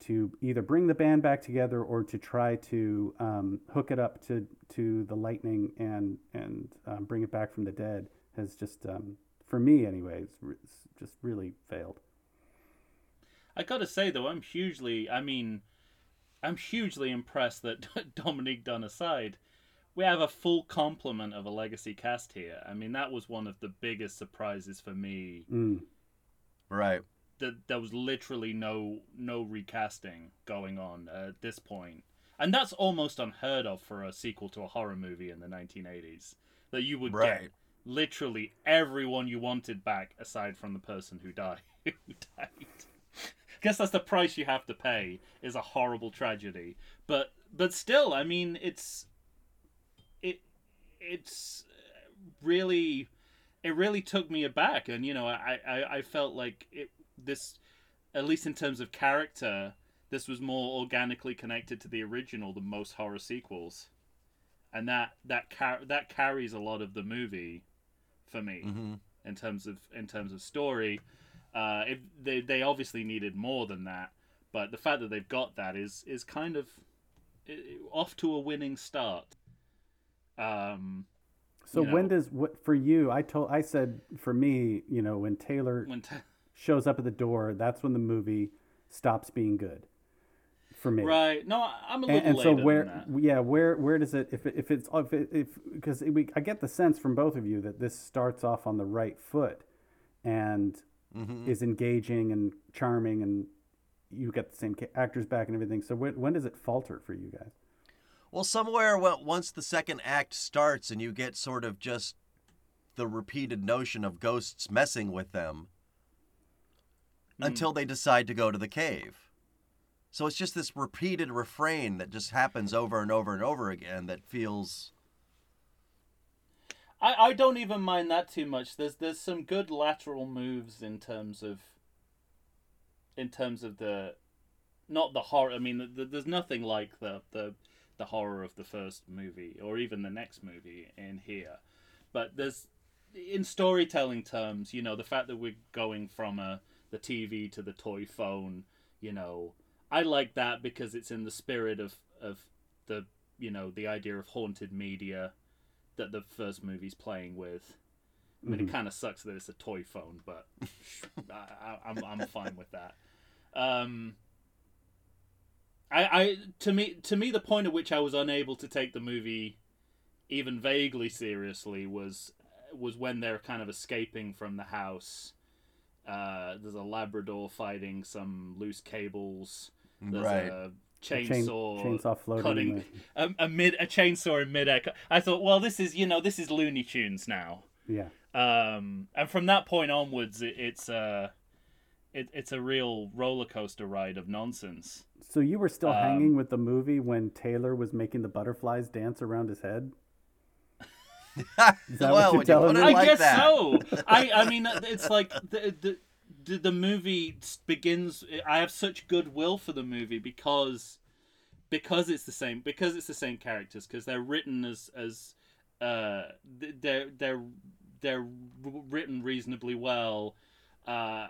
to either bring the band back together or to try to um, hook it up to to the lightning and and um, bring it back from the dead has just um, for me anyways re- just really failed. I gotta say though, I'm hugely. I mean, I'm hugely impressed that Dominique Dunn aside, we have a full complement of a legacy cast here. I mean, that was one of the biggest surprises for me. Mm. Right. That there was literally no no recasting going on at this point, and that's almost unheard of for a sequel to a horror movie in the 1980s. That you would Right. get literally everyone you wanted back, aside from the person who died. who died. Guess that's the price you have to pay. Is a horrible tragedy, but but still, I mean, it's it it's really it really took me aback, and you know, I I, I felt like it this at least in terms of character, this was more organically connected to the original than most horror sequels, and that that car- that carries a lot of the movie for me Mm-hmm. in terms of in terms of story. Uh, if they they obviously needed more than that, but the fact that they've got that is is kind of off to a winning start. Um, So when know. does what for you? I told I said for me, you know, when Taylor when t- shows up at the door, that's when the movie stops being good. For me, right, no, I'm a little and, and so where yeah where where does it if it, if it's if it, if because we I get the sense from both of you that this starts off on the right foot and Mm-hmm. is engaging and charming and you get the same ca- actors back and everything so when, when does it falter for you guys Well, somewhere well, once the second act starts and you get sort of just the repeated notion of ghosts messing with them until they decide to go to the cave. So it's just this repeated refrain that just happens over and over and over again that feels I, I don't even mind that too much. There's there's some good lateral moves in terms of in terms of the not the horror. I mean, the, the, there's nothing like the, the the horror of the first movie or even the next movie in here. But there's in storytelling terms, you know, the fact that we're going from a the TV to the toy phone, you know, I like that because it's in the spirit of of the you know the idea of haunted media that the first movie's playing with. I mean, it kind of sucks that it's a toy phone, but I, I, I'm I'm fine with that. Um, I, I to me to me the point at which I was unable to take the movie even vaguely seriously was was when they're kind of escaping from the house. Uh, there's a Labrador fighting some loose cables. There's Right. a chain- chainsaw, chainsaw floating cutting in a, a mid a chainsaw in midair. I thought, well, this is you know this is Looney Tunes now. yeah Um, and from that point onwards, it, it's uh, it, it's a real roller coaster ride of nonsense. So you were still Um, hanging with the movie when Taylor was making the butterflies dance around his head? Is that Well, what you're when you me? it I like guess that. so. I I mean it's like the, the the the movie begins. I have such goodwill for the movie because because it's the same because it's the same characters because they're written as as uh they're they're they're written reasonably well. Uh,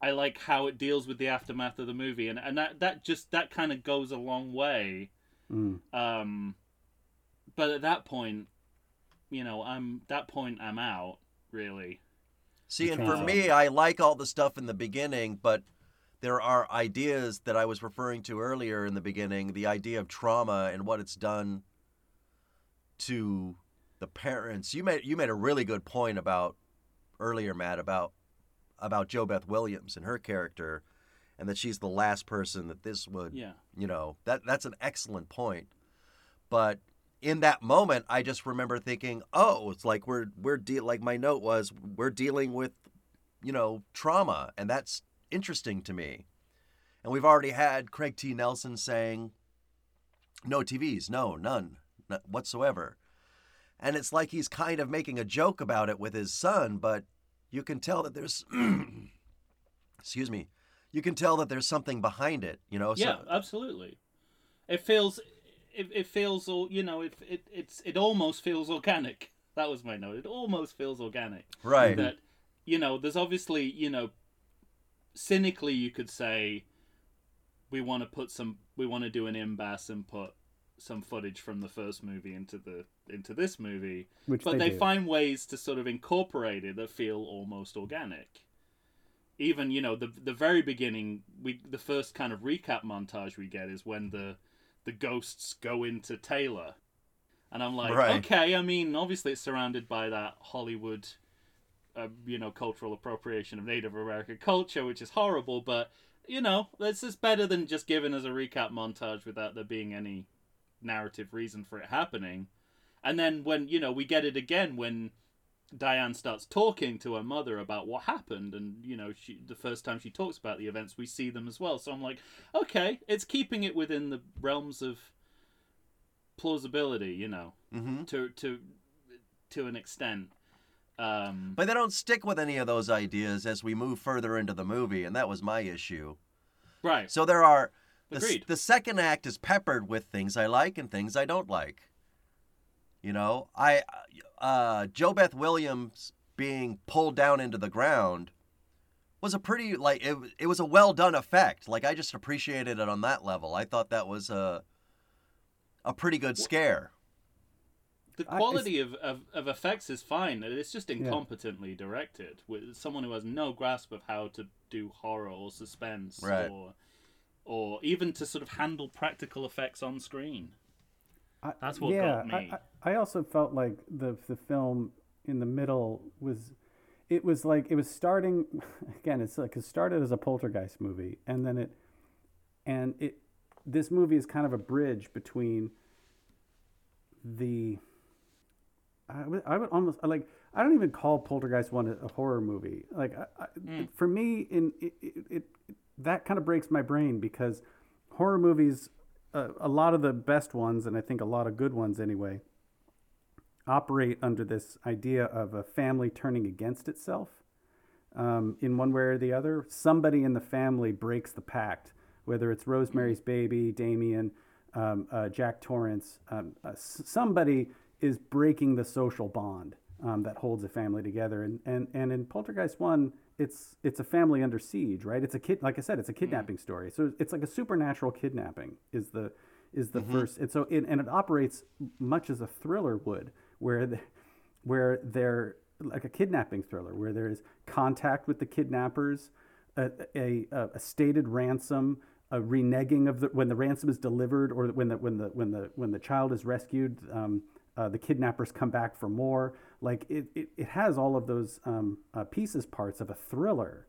I like how it deals with the aftermath of the movie, and and that that just that kind of goes a long way. Mm. Um, but at that point, you know, I'm that point I'm out really. See, and for me, I like all the stuff in the beginning, but there are ideas that I was referring to earlier in the beginning the idea of trauma and what it's done to the parents. You made you made a really good point about earlier, Matt, about about JoBeth Williams and her character, and that she's the last person that this would Yeah. you know that that's an excellent point but in that moment i just remember thinking oh it's like we're we're de- like my note was we're dealing with you know trauma and that's interesting to me. And we've already had craig t. Nelson saying no tvs no none whatsoever. And it's like he's kind of making a joke about it with his son but you can tell that there's excuse me you can tell that there's something behind it you know so- Yeah, absolutely. It feels it, it feels all you know, it, it it's it almost feels organic. That was my note. It almost feels organic. right That you know, there's obviously, you know, cynically you could say we want to put some we want to do an imbass and put some footage from the first movie into the into this movie Which but they they, find ways to sort of incorporate it that feel almost organic even you know the the very beginning we the first kind of recap montage we get is when the the ghosts go into Taylor and I'm like Right. okay I mean obviously it's surrounded by that Hollywood uh, you know cultural appropriation of Native American culture which is horrible but you know this is better than just giving us a recap montage without there being any narrative reason for it happening and then when you know we get it again when Diane starts talking to her mother about what happened, and you know, she the first time she talks about the events, we see them as well. So I'm like, okay, it's keeping it within the realms of plausibility, you know, hmm to to to an extent. Um, But they don't stick with any of those ideas as we move further into the movie, and that was my issue. right. So there are the, the second act is peppered with things I like and things I don't like. You know, I uh, JoBeth Williams being pulled down into the ground was a pretty like it, it was a well done effect. Like I just appreciated it on that level. I thought that was a a pretty good scare. The I- quality of, of, of effects is fine. It's just incompetently directed with someone who has no grasp of how to do horror or suspense Right. or or even to sort of handle practical effects on screen. I- That's what yeah, got me. I, I also felt like the the film in the middle was, it was like it was starting, again. It's like it started as a poltergeist movie, and then it, and it, this movie is kind of a bridge between the. I would, I would almost like I don't even call Poltergeist one a, horror movie. Like I, I, hmm. for me, in it, it, it that kind of breaks my brain because horror movies, uh, a lot of the best ones, and I think a lot of good ones anyway, operate under this idea of a family turning against itself um, in one way or the other. Somebody in the family breaks the pact, whether it's Rosemary's Baby, Damien, um, uh, Jack Torrance. Um, uh, somebody is breaking the social bond um, that holds a family together. And, and, and in Poltergeist 1, it's, it's a family under siege, right? It's a kid, like I said, it's a kidnapping story. So it's like a supernatural kidnapping is the, is the first. And so, it, and it operates much as a thriller would, where the, where they're like a kidnapping thriller, where there is contact with the kidnappers, a, a, a, a stated ransom, a reneging of the when the ransom is delivered, or when the when the when the when the child is rescued, um, uh, the kidnappers come back for more. Like it, it, it has all of those um, uh, pieces parts of a thriller,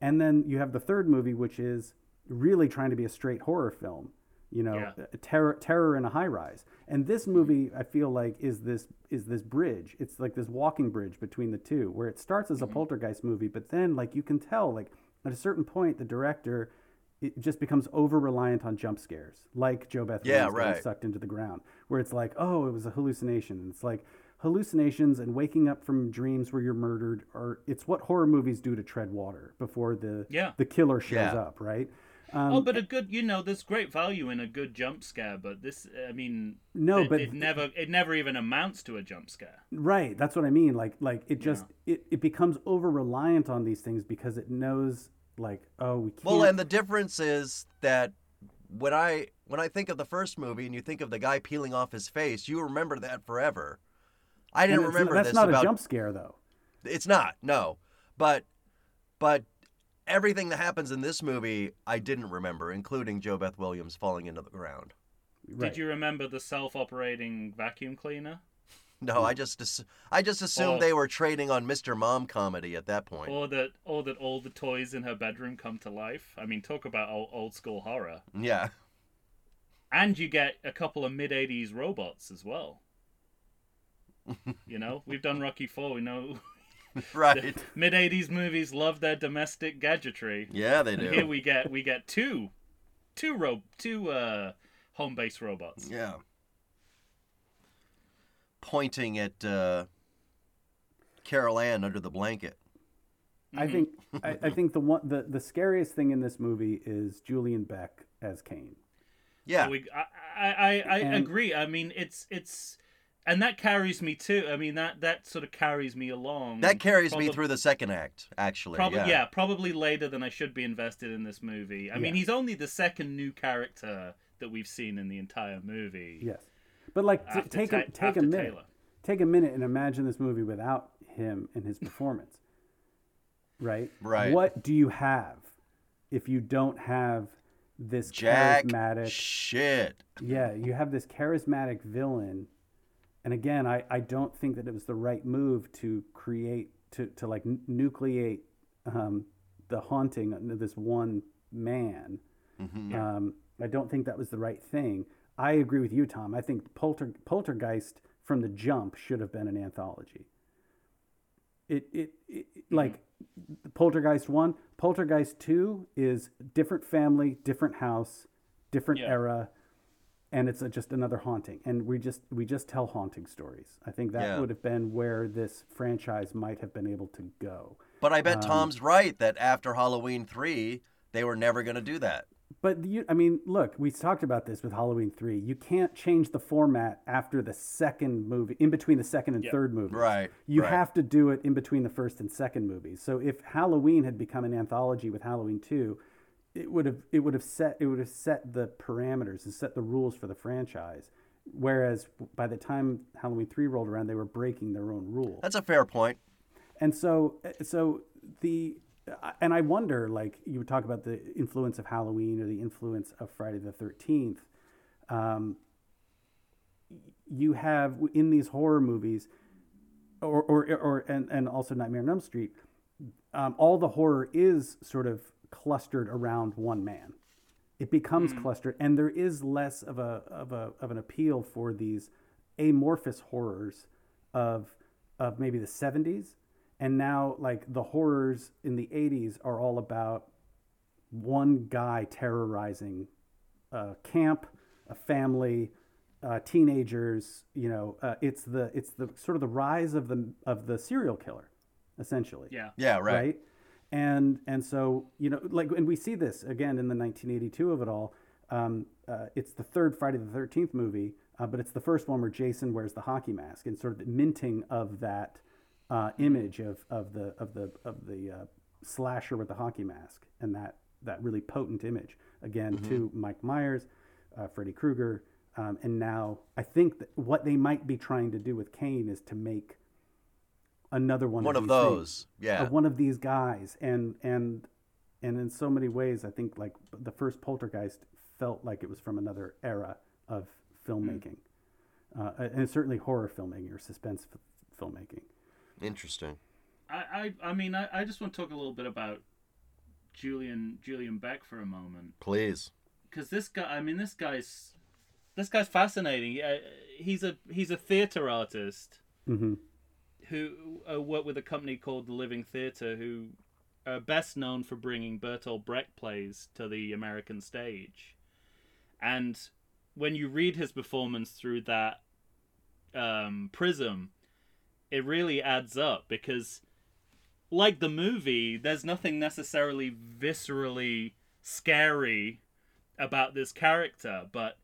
and then you have the third movie, which is really trying to be a straight horror film. you know, Yeah. uh, terror terror in a high rise. And this movie, I feel like, is this is this bridge. It's like this walking bridge between the two, where it starts as a poltergeist movie, but then like you can tell, like at a certain point, the director it just becomes over reliant on jump scares, like JoBeth Yeah, getting right. sucked into the ground, where it's like, oh, it was a hallucination. And it's like hallucinations and waking up from dreams where you're murdered are it's what horror movies do to tread water before the Yeah. the killer shows Yeah. up, right? Um, oh, but a good, you know, there's great value in a good jump scare, but this, I mean, No, it, but- it never, it never even amounts to a jump scare. Right, that's what I mean. Like like it just it, it becomes over reliant on these things because it knows like oh we can't Well, and the difference is that when I when I think of the first movie and you think of the guy peeling off his face, you remember that forever. I didn't remember that's this not about a jump scare though. It's not, no. But but everything that happens in this movie I didn't remember, including JoBeth Williams falling into the ground. Right. Did you remember the self-operating vacuum cleaner? No, I just I just assumed Oh. they were trading on Mr. Mom comedy at that point. Or that, or that all the toys in her bedroom come to life? I mean, talk about old, old school horror. Yeah. And you get a couple of mid '80s robots as well. You know, we've done Rocky Four. We know Right. mid '80s movies love their domestic gadgetry. Yeah, they And do. here we get we get two, two ro two uh, home base robots. Yeah. Pointing at uh, Carol Anne under the blanket. I think I, I think the one the, the scariest thing in this movie is Julian Beck as Kane. Yeah. We, I, I, I, I And- agree. I mean, it's it's, and that carries me too. I mean, that that sort of carries me along. that carries me through the second act, actually. Probably, yeah. yeah. probably later than I should be invested in this movie. I mean, he's only the second new character that we've seen in the entire movie. Yes, but like t- take Ta- a take a minute, Taylor. take a minute and imagine this movie without him and his performance. right. Right. What do you have if you don't have this Jack charismatic? shit. yeah, you have this charismatic villain, and again, I, I don't think that it was the right move to create to to like nucleate um, the haunting of this one man. Um, I don't think that was the right thing. I agree with you, Tom. I think Polter, Poltergeist from the jump should have been an anthology. It, it, it like Poltergeist one, Poltergeist two is different family, different house, different Yeah. era, and it's a, just another haunting. And we just we just tell haunting stories. I think that Yeah. would have been where this franchise might have been able to go. But I Um, bet Tom's right that after Halloween 3, they were never going to do that. But you, I mean, look, we talked about this with Halloween three. You can't change the format after the second movie, in between the second and third movie. Right, You right. have to do it in between the first and second movies. So if Halloween had become an anthology with Halloween two, it would have it would have set it would have set the parameters and set the rules for the franchise. Whereas by the time Halloween three rolled around, they were breaking their own rules. That's a fair point. And so, so the, and I wonder, like you would talk about the influence of Halloween or the influence of Friday the Thirteenth. Um, you have in these horror movies, or or, or and, and also Nightmare on Elm Street, um, all the horror is sort of clustered around one man. It becomes clustered, and there is less of a of a of an appeal for these amorphous horrors of of maybe the 70s and now like the horrors in the 80s are all about one guy terrorizing a camp a family uh, teenagers you know uh, it's the it's the sort of the rise of the of the serial killer essentially Yeah. Yeah, right. And and so you know like and we see this again in the 1982 of it all. Um, uh, it's the third friday the 13th movie uh, but it's the first one where jason wears the hockey mask and sort of the minting of that uh, image of, of the of the of the uh, slasher with the hockey mask and that that really potent image. Again to mike myers uh, freddy krueger um, and now i think that what they might be trying to do with kane is to make another one, One of, of these things those. Yeah. of one of these guys and and and in so many ways i think like the first poltergeist felt like it was from another era of filmmaking uh, and certainly horror filmmaking or suspense f- filmmaking Interesting. I, I, I mean, I, I just want to talk a little bit about Julian Julian Beck for a moment. Please. because this guy. I mean, this guy's this guy's fascinating. Uh, he's a he's a theater artist hmm who uh, worked with a company called the Living Theatre, who are best known for bringing Bertolt Brecht plays to the American stage. And when you read his performance through that um, prism, it really adds up because, like the movie, there's nothing necessarily viscerally scary about this character, but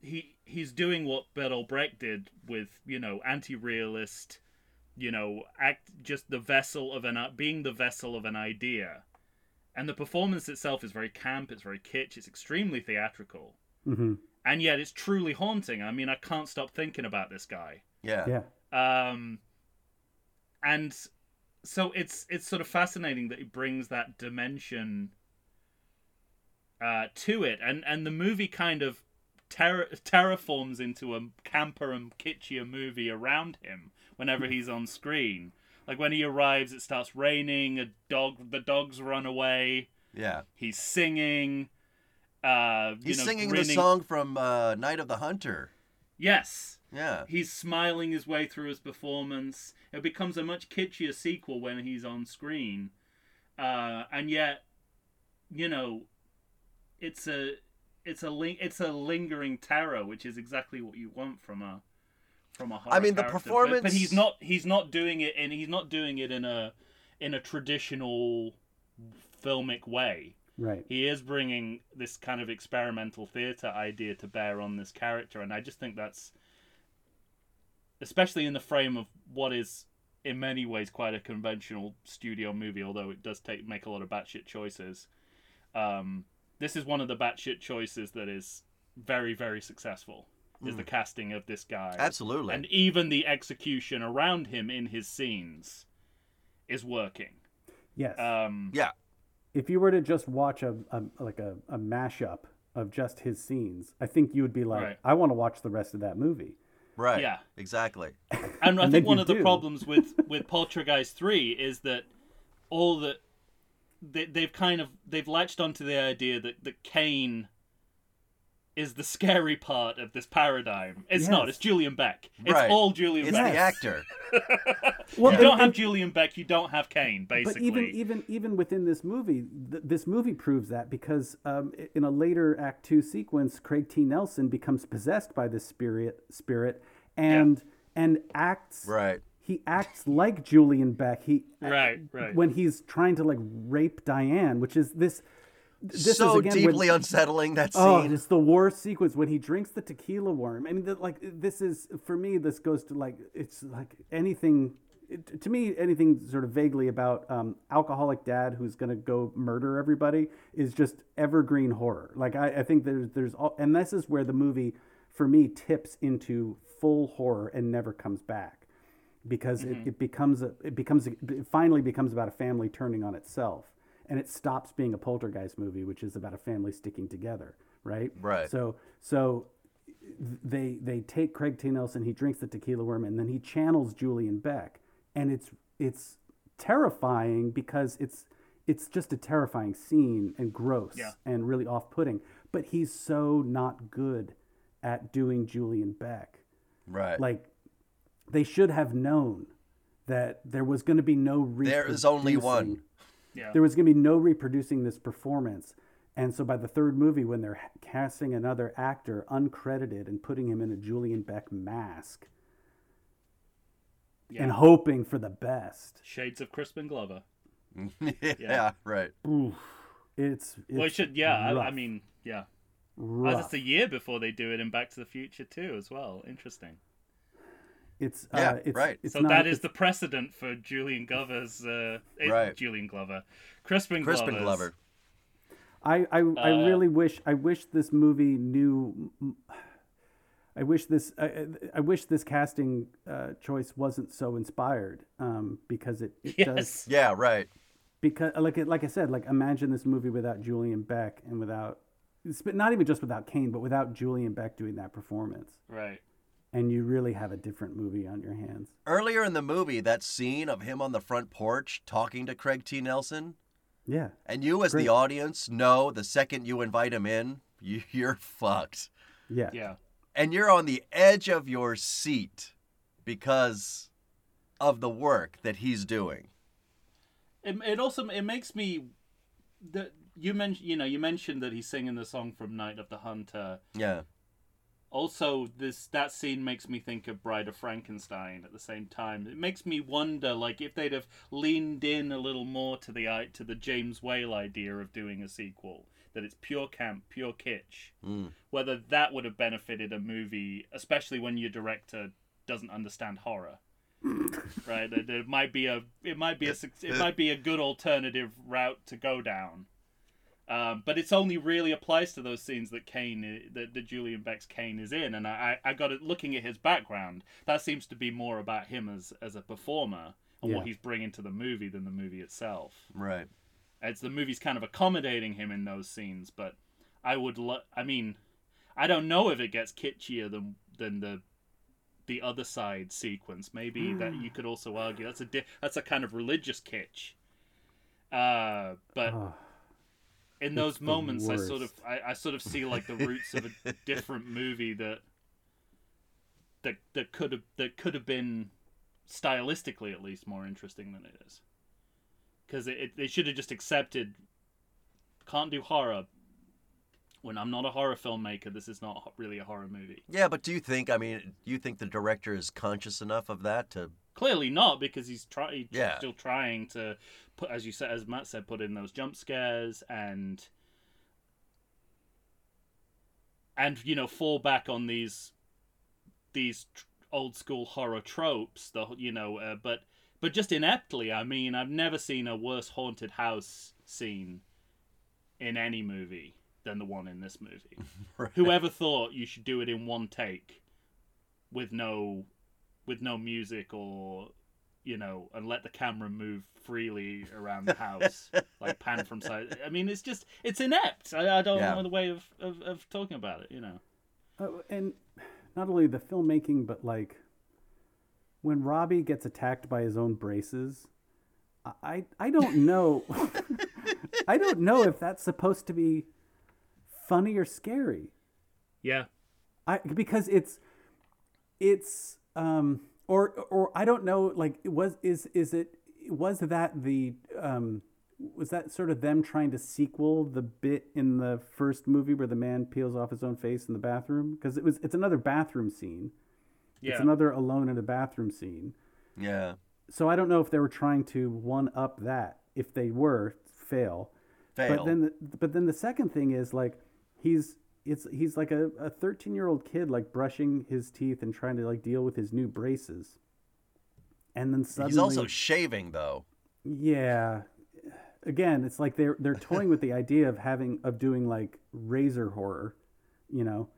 he he's doing what Bertolt Brecht did with you know anti-realist, you know act just the vessel of an being the vessel of an idea, and the performance itself is very camp, it's very kitsch, it's extremely theatrical, hmm and yet it's truly haunting. I mean, I can't stop thinking about this guy. Yeah. Yeah. Um, and so it's it's sort of fascinating that he brings that dimension uh, to it, and and the movie kind of terra- terraforms into a camper and kitschier movie around him whenever he's on screen. Like when he arrives, it starts raining. A dog, the dogs run away. Yeah. He's singing. Uh, He's know, singing the song from uh, Night of the Hunter. Yes, Yeah. He's smiling his way through his performance. It becomes a much kitschier sequel when he's on screen, uh, and yet, you know, it's a it's a ling- it's a lingering terror, which is exactly what you want from a from a horror. I mean, the character. But- performance- but, he's not he's not doing it in he's not doing it in a in a traditional filmic way Right. he is bringing this kind of experimental theater idea to bear on this character and i just think that's especially in the frame of what is in many ways quite a conventional studio movie although it does take make a lot of batshit choices um, this is one of the batshit choices that is very very successful is the casting of this guy Absolutely. and even the execution around him in his scenes is working Yes. um, yeah. if you were to just watch a, a like a, a mashup of just his scenes, I think you would be like, Right. I want to watch the rest of that movie. Right. Yeah. Exactly. And I think one you of the problems with with Poltergeist three is that all that they, they've kind of they've latched onto the idea that that Kane is the scary part of this paradigm. It's not. It's Julian Beck. It's Right. all Julian It's Beck. the actor. Well, You don't have Julian Beck. You don't have Kane. Basically, but even even even within this movie, th- this movie proves that because um, in a later Act Two sequence, Craig T. Nelson becomes possessed by this spirit spirit and and acts Right. he acts like Julian Beck. He Right, right. when he's trying to like rape Diane, which is this. This so is again when- deeply unsettling that scene. Oh, it's the worst sequence when he drinks the tequila worm. I mean, the, like this is for me. This goes to like it's like anything. It, to me, anything sort of vaguely about um, alcoholic dad who's going to go murder everybody is just evergreen horror. Like I, I think there's there's all, and this is where the movie for me tips into full horror and never comes back because it, it becomes a, it becomes a, it finally becomes about a family turning on itself and it stops being a poltergeist movie which is about a family sticking together right Right. so so they they take Craig T. Nelson he drinks the tequila worm and then he channels Julian Beck and it's it's terrifying because it's it's just a terrifying scene and gross Yeah. and really off-putting but he's so not good at doing Julian Beck right. like they should have known that there was going to be no There is only one. Reproducing- yeah. there was going to be no reproducing this performance and so by the third movie when they're casting another actor uncredited and putting him in a julian beck mask and hoping for the best Shades of Crispin Glover. yeah. Right. oof, it's, it's Well, it should. Yeah, I, I mean, yeah. Oh, rough. that's a year before they do it in Back to the Future too, as well. Interesting. It's Yeah, uh, it's, right. it's so not, that is the precedent for Julian Glover's. Uh, Right. Julian Glover, Crispin, Crispin Glover's- Glover. I I, I Uh, really wish I wish this movie knew. I wish this I, I wish this casting uh, choice wasn't so inspired um, because it, it does Yeah. Right. because like like I said like imagine this movie without Julian Beck and without not even just without Kane but without Julian Beck doing that performance Right. And you really have a different movie on your hands. Earlier in the movie, that scene of him on the front porch talking to Craig T. Nelson, Yeah. And you, as Great. the audience, know the second you invite him in, you, you're fucked. Yeah. Yeah. And you're on the edge of your seat because of the work that he's doing. It, it also it makes me that you mentioned you know you mentioned that he's singing the song from Night of the Hunter. Yeah. Also, this that scene makes me think of Bride of Frankenstein at the same time. It makes me wonder, like, if they'd have leaned in a little more to the to the James Whale idea of doing a sequel, that it's pure camp, pure kitsch, Mm. whether that would have benefited a movie, especially when your director doesn't understand horror. right, it, might be a it might be a it might be a good alternative route to go down. Um, but it's only really applies to those scenes that Kane, that, that Julian Beck's Kane is in, and I, I I got it looking at his background. That seems to be more about him as as a performer and what he's bringing to the movie than the movie itself. Right. It's the movie's kind of accommodating him in those scenes, but I would, lo- I mean, I don't know if it gets kitschier than than the the other side sequence. Maybe that you could also argue that's a di- that's a kind of religious kitsch. Uh, but Oh, in those the moments i sort of. I, I sort of see like the roots of a different movie that that that could have that could have been stylistically at least more interesting than it is because it, it, they should have just accepted can't do horror when i'm not a horror filmmaker this is not really a horror movie Yeah, but do you think, I mean, do you think the director is conscious enough of that to. Clearly not because he's try he's Yeah. still trying to put as you said as matt said put in those jump scares and and you know fall back on these these tr- old school horror tropes the you know uh, but but just ineptly i mean i've never seen a worse haunted house scene in any movie than the one in this movie right. whoever thought you should do it in one take with no with no music or you know and let the camera move freely around the house like pan from side i mean it's just it's inept i, I don't Yeah. know the way of, of, of talking about it you know Oh, and not only the filmmaking, but like when Robbie gets attacked by his own braces, I I don't know. I don't know if that's supposed to be funny or scary. yeah I because it's it's um or or I don't know like was is is it was that the um was that sort of them trying to sequel the bit in the first movie where the man peels off his own face in the bathroom? Because it was it's another bathroom scene. Yeah. it's another alone in a bathroom scene. Yeah. so I don't know if they were trying to one up that. If they were fail. Fail. but then, the, but then the second thing is like he's it's he's like a a thirteen year old kid like brushing his teeth and trying to like deal with his new braces, and then suddenly He's also shaving, though. yeah. Again, it's like they're they're toying with the idea of having of doing like razor horror, you know.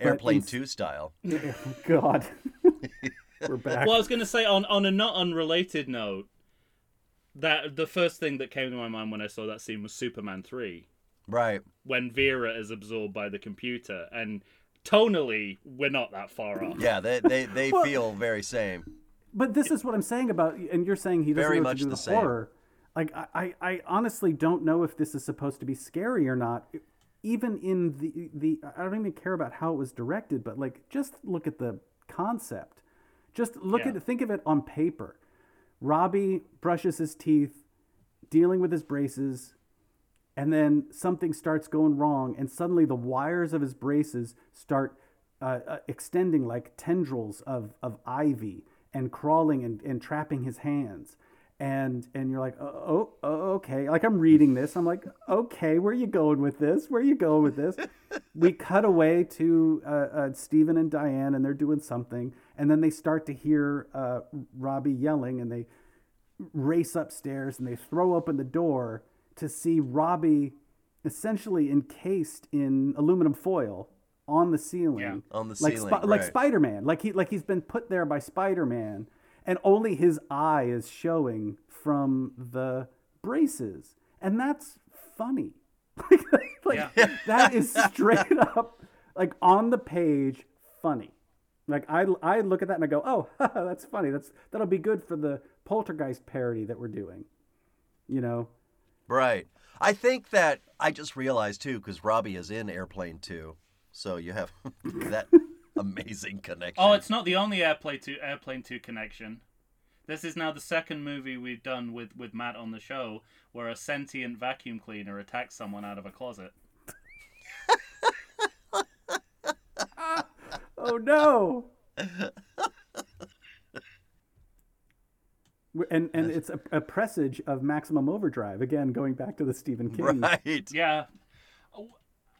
Airplane ins- 2 style. Oh, God, we're back. well i was going to say on on a not unrelated note that the first thing that came to my mind when i saw that scene was superman 3 Right. when vera is absorbed by the computer and tonally we're not that far off Yeah, they, they, they Well- feel very same. But this is what I'm saying about, and you're saying he doesn't Very know much to do the with same. horror. Like I, I, I honestly don't know if this is supposed to be scary or not. Even in the the, I don't even care about how it was directed, but like just look at the concept. Just look Yeah. at think of it on paper. Robbie brushes his teeth, dealing with his braces, and then something starts going wrong, and suddenly the wires of his braces start uh, uh, extending like tendrils of, of ivy and crawling and, and trapping his hands. And and you're like, oh, oh, okay. Like I'm reading this. I'm like, okay, where are you going with this? Where are you going with this? we cut away to uh, uh, Stephen and Diane, and they're doing something, and then they start to hear uh, Robbie yelling, and they race upstairs and they throw open the door to see Robbie essentially encased in aluminum foil on the ceiling. Yeah. On the like ceiling, like right. Spider-Man. Like he like he's been put there by Spider-Man and only his eye is showing from the braces. And that's funny. like Yeah. that is straight up like on the page funny. Like I, I look at that and I go, oh, that's funny. That's that'll be good for the poltergeist parody that we're doing. You know, Right. I think that I just realized too, because Robbie is in Airplane 2, so you have that amazing connection. Oh, it's not the only Airplane to Airplane Two connection. This is now the second movie we've done with with Matt on the show where a sentient vacuum cleaner attacks someone out of a closet. Oh no! and and it's a, a presage of Maximum Overdrive again, going back to the Stephen King. right. Yeah.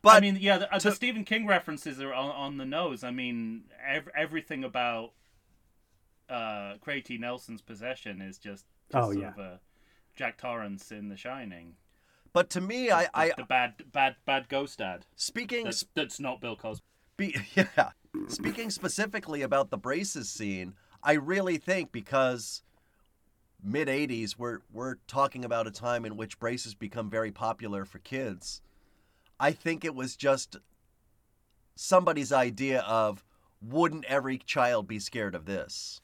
But I mean, yeah, the, uh, the Stephen King references are on, on the nose. I mean, ev- everything about uh, Craig T. Nelson's possession is just, just Oh, sort yeah. of a Jack Torrance in The Shining. but to me, I, I the bad, bad, bad ghost dad. speaking That's that's not Bill Cosby. Be- yeah. Speaking specifically about the braces scene, I really think because mid 80s we're we're talking about a time in which braces become very popular for kids. I think it was just somebody's idea of wouldn't every child be scared of this?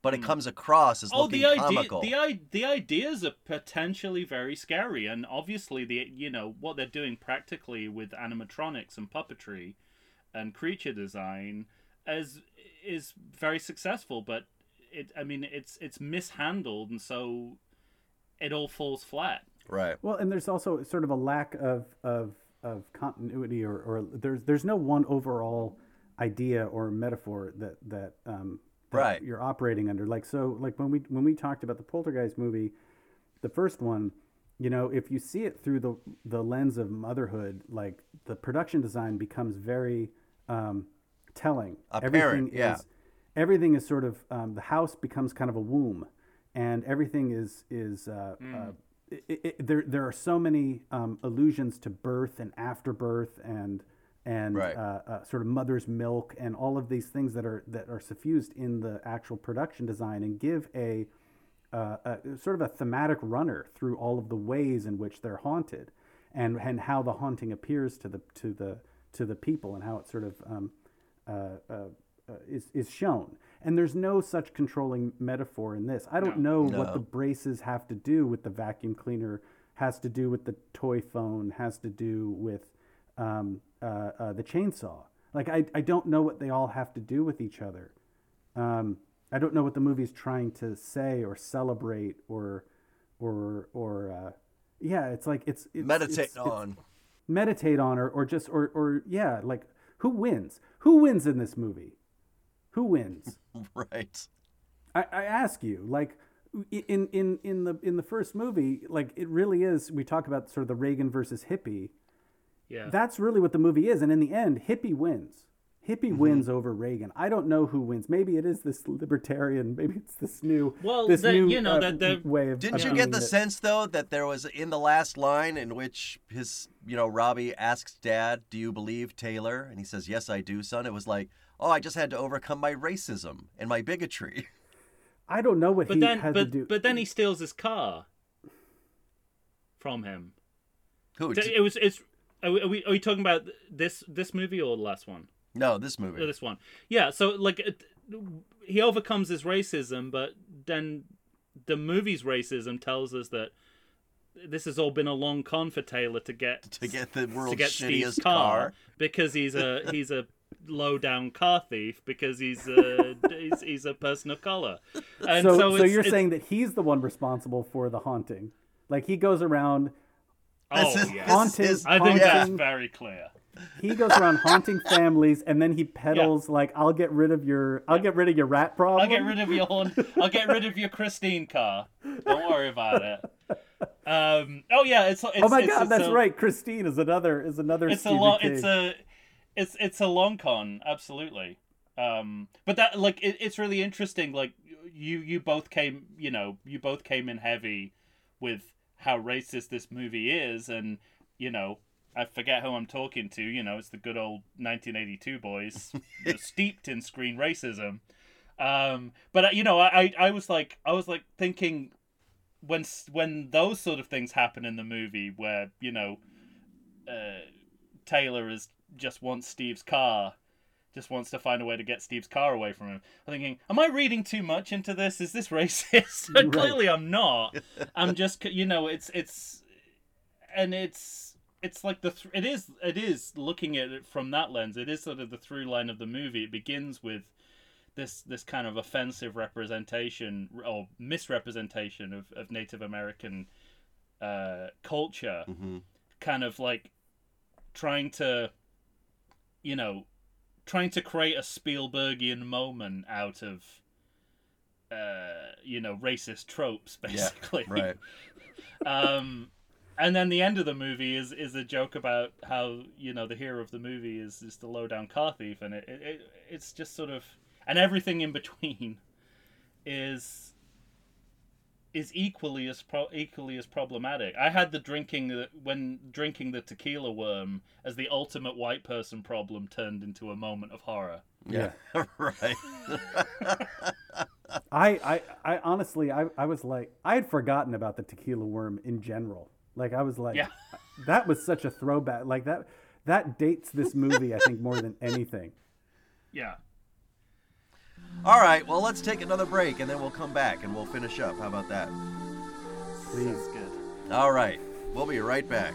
But it comes across as Hmm. Oh, looking the idea, comical. the the ideas are potentially very scary, and obviously the you know what they're doing practically with animatronics and puppetry, and creature design, is is very successful. But it, I mean, it's it's mishandled, and so it all falls flat. right. Well, and there's also sort of a lack of of, of continuity, or, or there's there's no one overall idea or metaphor that that, um, that Right. you're operating under. Like so, like when we when we talked about the Poltergeist movie, the first one, you know, if you see it through the the lens of motherhood, like the production design becomes very um, telling. Apparent, yeah. is everything is sort of um, the house becomes kind of a womb, and everything is is uh, uh, it, it, there. There are so many um, allusions to birth and afterbirth and and Right. uh, uh, sort of mother's milk and all of these things that are that are suffused in the actual production design and give a, uh, a sort of a thematic runner through all of the ways in which they're haunted and and how the haunting appears to the to the to the people and how it sort of um, uh, is is shown. And there's no such controlling metaphor in this. I don't know what the braces have to do with the vacuum cleaner, has to do with the toy phone, has to do with um, uh, uh, the chainsaw. Like I, I don't know what they all have to do with each other. Um, I don't know what the movie's trying to say or celebrate or or or uh, yeah, it's like it's, it's Meditate it's- it's- on. meditate on or, or just or or yeah, like who wins? Who wins in this movie? Who wins? Right. I, I ask you, like in in in the in the first movie, like it really is. We talk about sort of the Reagan versus hippie. Yeah. That's really what the movie is, and in the end, hippie wins. Hippie Mm-hmm. wins over Reagan. I don't know who wins. Maybe it is this libertarian. Maybe it's this new. Well, this the- new you know, uh, that the- way of. Didn't of you get the it. sense though that there was in the last line in which his, you know, Robbie asks Dad, "Do you believe Taylor?" and he says, "Yes, I do, son." It was like, "Oh, I just had to overcome my racism and my bigotry." I don't know what But he then, had to but do. but then he steals his car from him. Who? So It was it's. Are we, are we talking about this this movie or the last one? no, this movie. this one. Yeah. So like, it, he overcomes his racism, but then the movie's racism tells us that this has all been a long con for Taylor to get To get the world's to get shittiest Steve's car, car. because he's a he's a low down car thief because he's a he's, he's a person of color. And so, so, so, it's, you're it's- saying that he's the one responsible for the haunting? Like he goes around oh This is- yeah. haunting. is- I think that's very clear. he goes around haunting families, and then he peddles like, "I'll get rid of your, I'll get rid of your rat problem." I'll get rid of your horn. I'll get rid of your Christine car. Don't worry about it. Um. Oh yeah. It's. it's oh my it's, god, it's that's a, right. Christine is another is another. It's a Stephen long. It's a. It's it's a long con. Absolutely. Um. But that like it, it's really interesting. Like you you both came. You know you both came in heavy with how racist this movie is, and you know. I forget who I'm talking to. You know, it's the good old 1982 boys, steeped in screen racism. Um, but uh, you know, I, I I was like I was like thinking when when those sort of things happen in the movie where you know uh, Taylor is just wants Steve's car just wants to find a way to get Steve's car away from him. I'm thinking, am I reading too much into this? Is this racist? Right. Clearly, I'm not. I'm just, you know, it's it's, and it's it's like the th- it is it is looking at it from that lens. It is sort of the through line of the movie. It begins with this this kind of offensive representation or misrepresentation of, of Native American uh, culture, Mm-hmm. kind of like trying to, you know, trying to create a Spielbergian moment out of, uh, you know, racist tropes, Yeah, basically. right. um, and then the end of the movie is is a joke about how you know the hero of the movie is is the low down car thief, and it, it, it it's just sort of and everything in between is is equally as pro- equally as problematic. I had the drinking the, when drinking the tequila worm as the ultimate white person problem turned into a moment of horror. Yeah. right. I, I, I honestly, I, I was like, I had forgotten about the tequila worm in general. Like, I was like, Yeah. that was such a throwback. Like that, that dates this movie, I think, more than anything. Yeah. All right. Well, let's take another break and then we'll come back and we'll finish up. How about that? Please. That's good. All right. We'll be right back.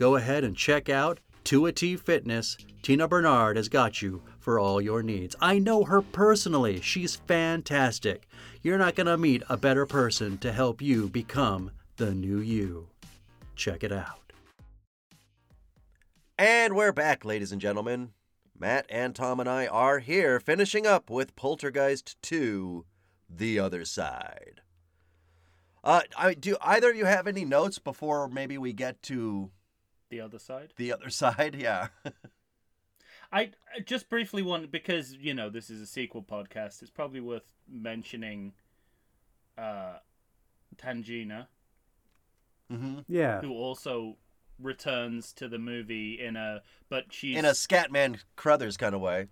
Go ahead and check out 2AT Fitness. Tina Bernard has got you for all your needs. I know her personally. She's fantastic. You're not going to meet a better person to help you become the new you. Check it out. And we're back, ladies and gentlemen. Matt and Tom and I are here finishing up with Poltergeist 2 The Other Side. Uh, I, do either of you have any notes before maybe we get to The other side. the other side? Yeah. I I just briefly want because you know this is a sequel podcast. It's probably worth mentioning uh, Tangina, mm-hmm. Yeah. who also returns to the movie in a but she's In a Scatman Crothers kind of way.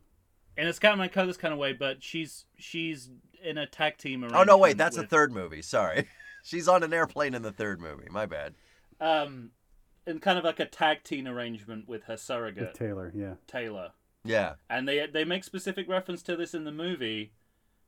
in a Scatman Crothers kind of way, but she's she's in a tag team. Around. Oh, no, wait, arrangement that's the with- third movie. Sorry. She's on an airplane in the third movie. My bad. Um, in kind of like a tag team arrangement with her With surrogate Taylor, yeah. Taylor. Yeah. And they they make specific reference to this in the movie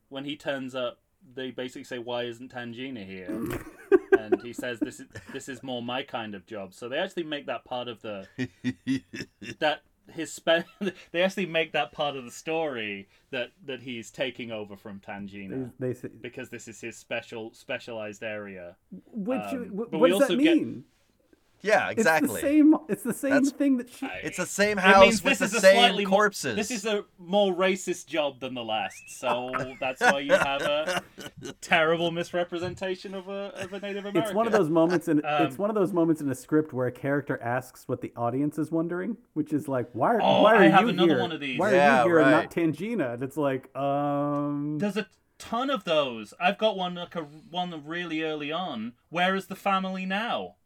when he turns up. They basically say, "Why isn't Tangina here?" and he says, "This is this is more my kind of job." So they actually make that part of the that his spe- they actually make that part of the story that that he's taking over from Tangina they say, because this is his special specialized area. which, Um, but what we does that also get- mean? Yeah, exactly. It's the same. It's the same That's- thing that she. It's the same It house means with the this is a same slightly more- corpses. this is a more racist job than the last, so that's why you have a terrible misrepresentation of a of a Native American. It's one of those moments in Um, it's one of those moments in a script where a character asks what the audience is wondering, which is like, why are, Oh, why are I have you another here? one of these. Why are Yeah, you here and not Tangina? And it's like, um, There's a ton of those. I've got one like a one really early on. Where is the family now?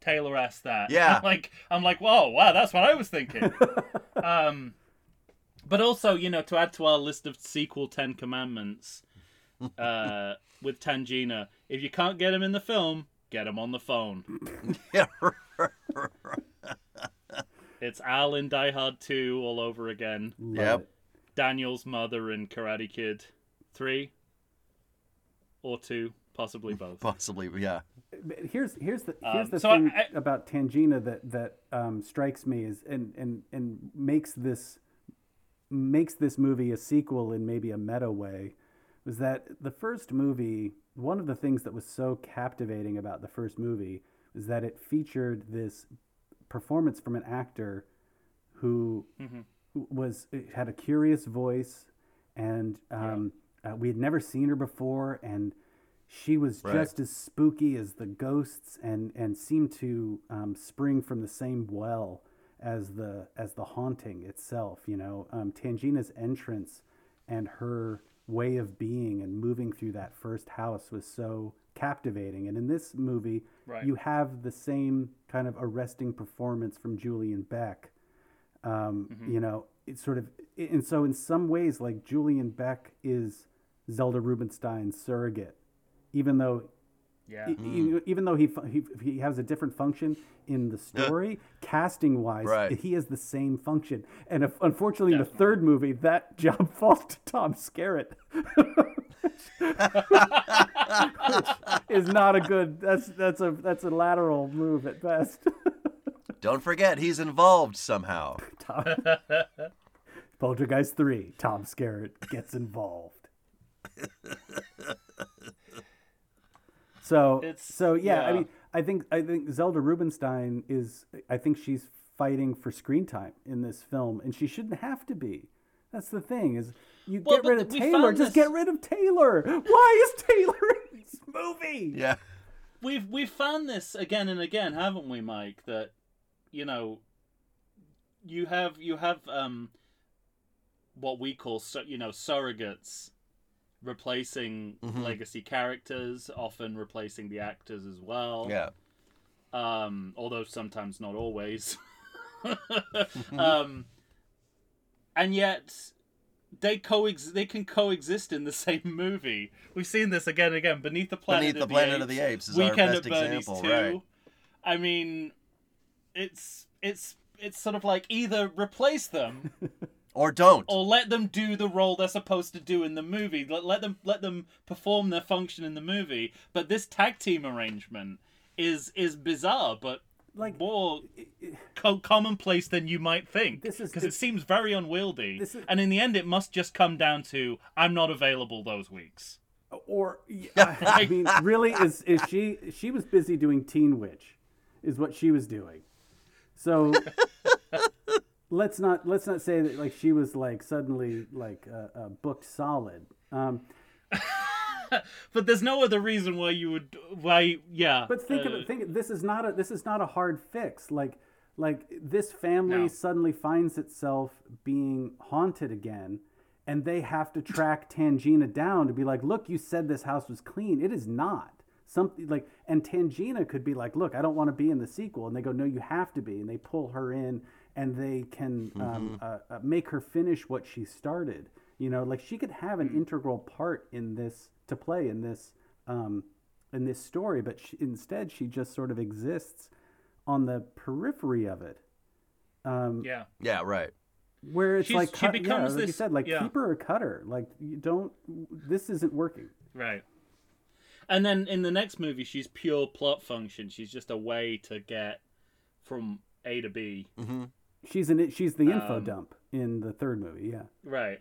Taylor asked that. Yeah. I'm like I'm like, whoa, wow, that's what I was thinking. um, but also, you know, to add to our list of sequel Ten Commandments, uh, with Tangina, if you can't get him in the film, get him on the phone. yeah, It's Al in Die Hard 2 all over again. love Yep. Daniel's mother in Karate Kid 3 or 2, possibly both. possibly. Yeah. Here's here's the here's Um, the so thing I- about Tangina that that um, strikes me is and and and makes this makes this movie a sequel in maybe a meta way was that the first movie one of the things that was so captivating about the first movie was that it featured this performance from an actor who who was had a curious voice and um, uh, we had never seen her before and she was Right. just as spooky as the ghosts and and seemed to um, spring from the same well as the as the haunting itself you know um, tangina's entrance and her way of being and moving through that first house was so captivating and in this movie Right. you have the same kind of arresting performance from julian beck um, you know it's sort of and so in some ways like julian beck is zelda rubinstein's surrogate even though Yeah. e- e- mm. even though he, fu- he he has a different function in the story, casting wise, Right. he has the same function. And if, unfortunately, in the third movie, that job falls to Tom Skerritt, which is not a good. That's that's a that's a lateral move at best. Don't forget, he's involved somehow. Tom, Poltergeist three, Tom Skerritt gets involved. So It's- so yeah, I mean, I think I think Zelda Rubinstein is. I think she's fighting for screen time in this film, and she shouldn't have to be. That's the thing is, you Well, get rid of Taylor. Just this- get rid of Taylor. Why is Taylor in this movie? Yeah. We've we've found this again and again, haven't we, Mike? That you know, you have you have um, what we call su- you know surrogates replacing Mhm. legacy characters, often replacing the actors as well. Yeah. um, although sometimes not always. um, and yet they coex they can coexist in the same movie. We've seen this again and again. Beneath the Planet, Beneath of, the Planet Apes, of the Apes is our best at Bernie's example, 2. right. I mean, it's it's it's sort of like either replace them Or don't. or let them do the role they're supposed to do in the movie. Let, let them let them perform their function in the movie. But this tag team arrangement is is bizarre, but Like- more co- commonplace than you might think. Because it seems very unwieldy. This is- and in the end, it must just come down to I'm not available those weeks. Or I mean, really, is is she? She was busy doing Teen Witch, is what she was doing. So let's not let's not say that like she was like suddenly like uh, uh, booked solid. Um, But there's no other reason why you would why yeah. but think of uh, it. Think this is not a this is not a hard fix. Like like this family No. suddenly finds itself being haunted again. And they have to track Tangina down to be like, look, you said this house was clean. It is not. Something like, and Tangina could be like, look, I don't want to be in the sequel. And they go, no, you have to be. And they pull her in and they can um, uh, uh, make her finish what she started. You know, like she could have an integral part in this to play in this um, in this story, but she, instead she just sort of exists on the periphery of it. Um, yeah. Yeah, right. where it's She's- like she cut, yeah, becomes like you this- said, like yeah. keep her or cutter. Like you don't. This isn't working. Right. And then in the next movie, she's pure plot function. She's just a way to get from A to B. She's an she's the info Um, dump in the third movie. Yeah. Right.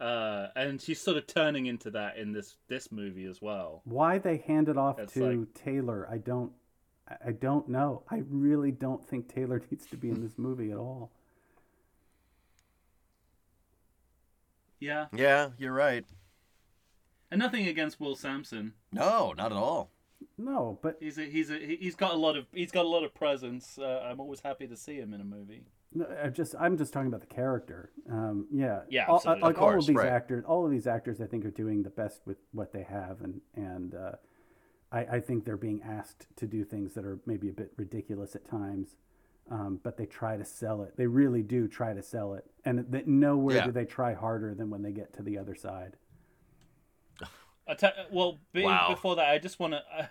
Uh, and she's sort of turning into that in this this movie as well. Why they hand it off It's to like- Taylor, I don't. I- I don't know. I really don't think Taylor needs to be in this movie at all. Yeah. Yeah, you're right. And nothing against Will Sampson. No, not at all. No, but He's a, he's a, he's got a lot of he's got a lot of presence. Uh, I'm always happy to see him in a movie. No, I just I'm just talking about the character. Um, yeah, Yeah, All, absolutely. like Of all of these right. actors, all of these actors, I think are doing the best with what they have, and and uh, I, I think they're being asked to do things that are maybe a bit ridiculous at times, um, but they try to sell it. They really do try to sell it, and that nowhere Yeah. do they try harder than when they get to the other side. I te- well, be- Wow. before that, I just want to. Uh,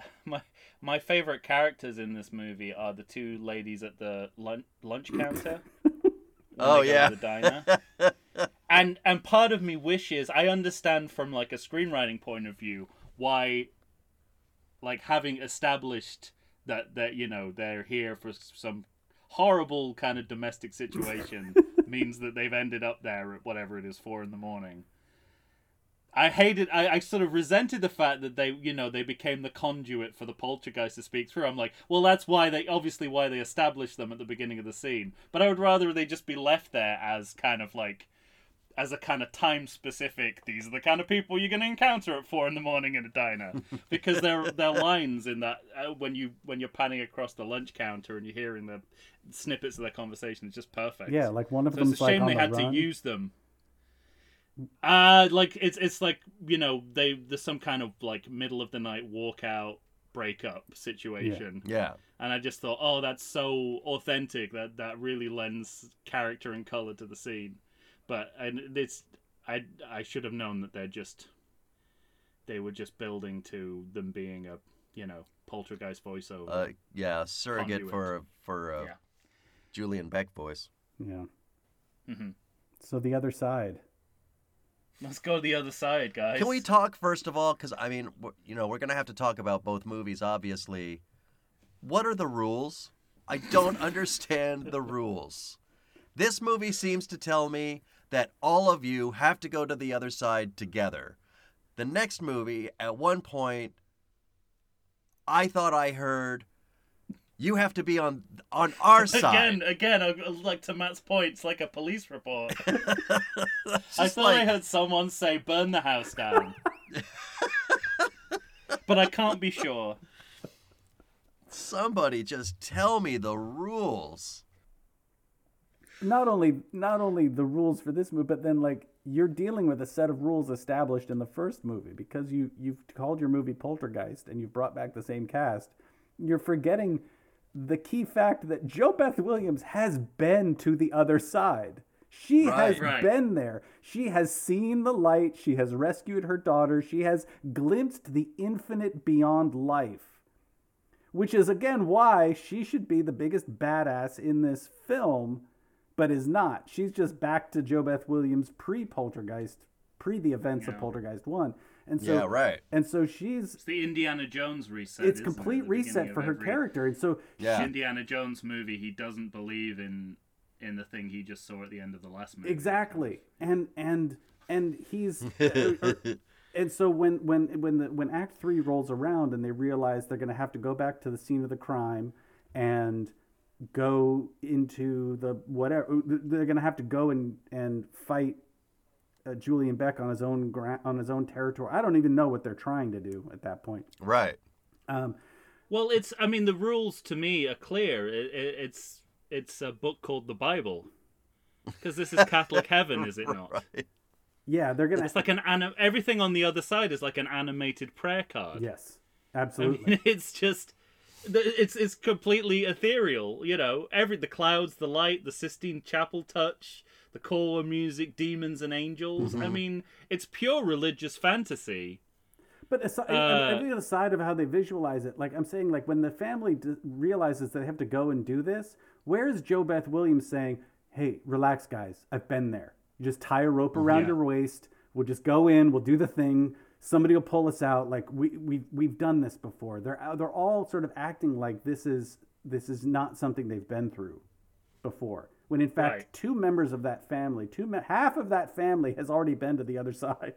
my my favorite characters in this movie are the two ladies at the lunch lunch counter. Oh, yeah. the diner. and and part of me wishes I understand from like a screenwriting point of view why like having established that that you know they're here for some horrible kind of domestic situation means that they've ended up there at whatever it is four in the morning. I hated. I, I sort of resented the fact that they, you know, they became the conduit for the poltergeist to speak through. I'm like, well, that's why they obviously why they established them at the beginning of the scene. But I would rather they just be left there as kind of like, as a kind of time specific. These are the kind of people you're going to encounter at four in the morning in a diner because their their lines in that uh, when you when you're panning across the lunch counter and you're hearing the snippets of their conversation is just perfect. Yeah, like one of So them's it's a shame on they had run. to use them. Uh like it's it's like you know they there's some kind of like middle of the night walkout breakup situation, Yeah. and I just thought, oh, that's so authentic. That that really lends character and color to the scene. But and it's I I should have known that they're just they were just building to them being a you know poltergeist voiceover. Uh, yeah, surrogate Conduit. for for uh, Yeah. Julian Beck voice. Yeah. Mhm. So the other side. Let's go to the other side, guys. Can we talk first of all? Because I mean, you know, we're gonna have to talk about both movies, obviously. What are the rules? I don't understand the rules. This movie seems to tell me that all of you have to go to the other side together. The next movie, at one point, I thought I heard you have to be on on our side. Again, again, I- I- like to Matt's point, it's like a police report. I just thought I heard someone say "burn the house down," but I can't be sure. somebody just tell me the rules. Not only not only the rules for this movie, but then like you're dealing with a set of rules established in the first movie because you you've called your movie Poltergeist and you've brought back the same cast. You're forgetting the key fact that JoBeth Williams has been to the other side. She has Right. Right. been there. She has seen the light. She has rescued her daughter. She has glimpsed the infinite beyond life which is again why she should be the biggest badass in this film, but is not. She's just back to JoBeth Williams pre Poltergeist, pre the events of Poltergeist one, and so Yeah, right. and so she's It's the Indiana Jones reset. it's isn't it, complete at reset for her every character, and so Yeah. Indiana Jones movie. He doesn't believe in in the thing he just saw at the end of the last movie. exactly and and and he's uh, uh, and so when when when the when act 3 rolls around and they realize they're going to have to go back to the scene of the crime and go into the whatever they're going to have to go and and fight uh, Julian Beck on his own gra- on his own territory. I don't even know what they're trying to do at that point. Right. Um, Well, it's. I mean, the rules to me are clear. It, it, it's it's a book called the Bible, because this is Catholic heaven, is it not? Right. yeah, they're gonna. It's like an anim- everything on the other side is like an animated prayer card. Yes. I Absolutely. mean, it's just it's it's completely ethereal. You know, every the clouds, the light, the Sistine Chapel touch, the music, demons and angels. Mm-hmm. I mean, it's pure religious fantasy. But aside, Uh, aside of how they visualize it, like I'm saying, like when the family d- realizes they have to go and do this, where is JoBeth Williams saying, "Hey, relax, guys, I've been there. You just tie a rope around Yeah. your waist. We'll just go in. We'll do the thing. Somebody will pull us out. Like we we we've done this before. They're uh, they're all sort of acting like this is this is not something they've been through before. When in fact, Right. two members of that family, two me- half of that family has already been to the other side.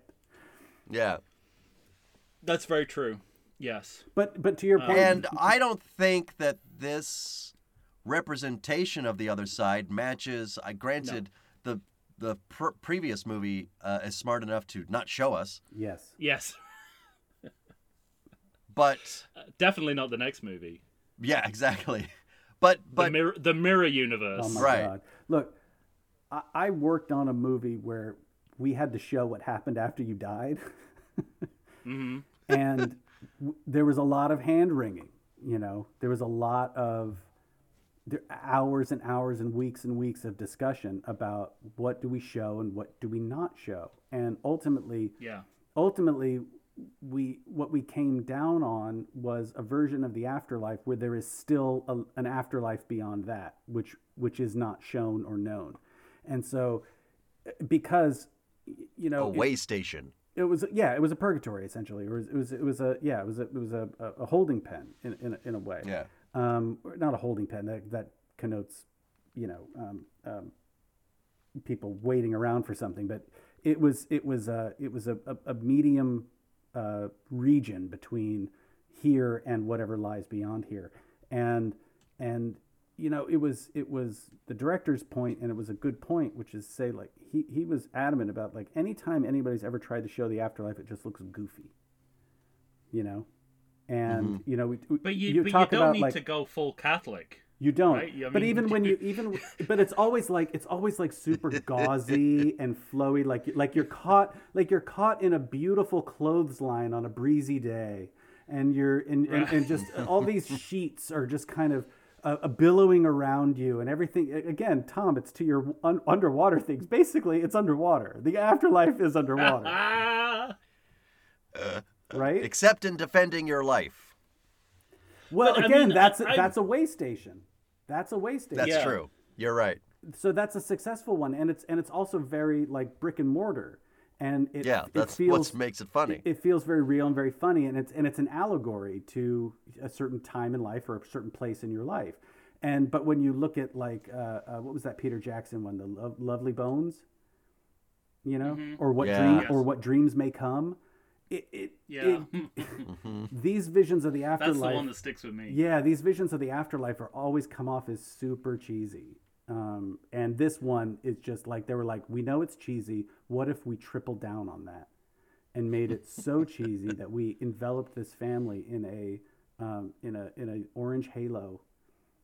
Yeah. That's very true. Yes. But but to your point, And I don't think that this representation of the other side matches. I granted the the pr- previous movie uh, is smart enough to not show us, yes. Yes. but Definitely not the next movie. yeah, exactly. But The but mirror, the mirror universe. Oh my Right. god! Look, I, I worked on a movie where we had to show what happened after you died, hmm and w- there was a lot of hand wringing. You know, there was a lot of there, hours and hours and weeks and weeks of discussion about what do we show and what do we not show, and ultimately, Yeah. ultimately we what we came down on was a version of the afterlife where there is still a, an afterlife beyond that which which is not shown or known and so because you a know it- way station. it was yeah, it was a purgatory essentially. It was it was it was a yeah, it was a it was a, a holding pen in in a, in a way. Yeah. Um, not a holding pen that that connotes, you know, um, um, people waiting around for something, but it was it was a it was a, a, a medium uh, region between here and whatever lies beyond here, and and you know it was it was the director's point and it was a good point which is say like he, he was adamant about like anytime anybody's ever tried to show the afterlife it just looks goofy you know? And you know we, we- But you, but you don't about need like to go full Catholic. You don't. Right? I but mean- even when you even but it's always like it's always like super gauzy and flowy like like you're caught like you're caught in a beautiful clothesline on a breezy day and you're and, and, and just all these sheets are just kind of uh, uh, billowing around you and everything again tom it's to your un- underwater things. Basically it's underwater. The afterlife is underwater. Ah, right? Except in defending your life. well But, I again mean, that's I- that's a way station that's a way That's Yeah. true. You're right. so that's a successful one and it's and it's also very like brick and mortar and it, Yeah, it that's feels what makes it funny. it, it feels very real and very funny and it's and it's an allegory to a certain time in life or a certain place in your life and but when you look at like uh, uh, what was that peter jackson one the Lo- lovely bones you know or what Yeah. dream Yes. or what dreams may come it, it, yeah, it- these visions of the afterlife. that's the one that sticks with me. yeah, these visions of the afterlife are always come off as super cheesy. Um, and this one is just like they were like, we know it's cheesy. What if we tripled down on that and made it so cheesy that we enveloped this family in a um, in a in a orange halo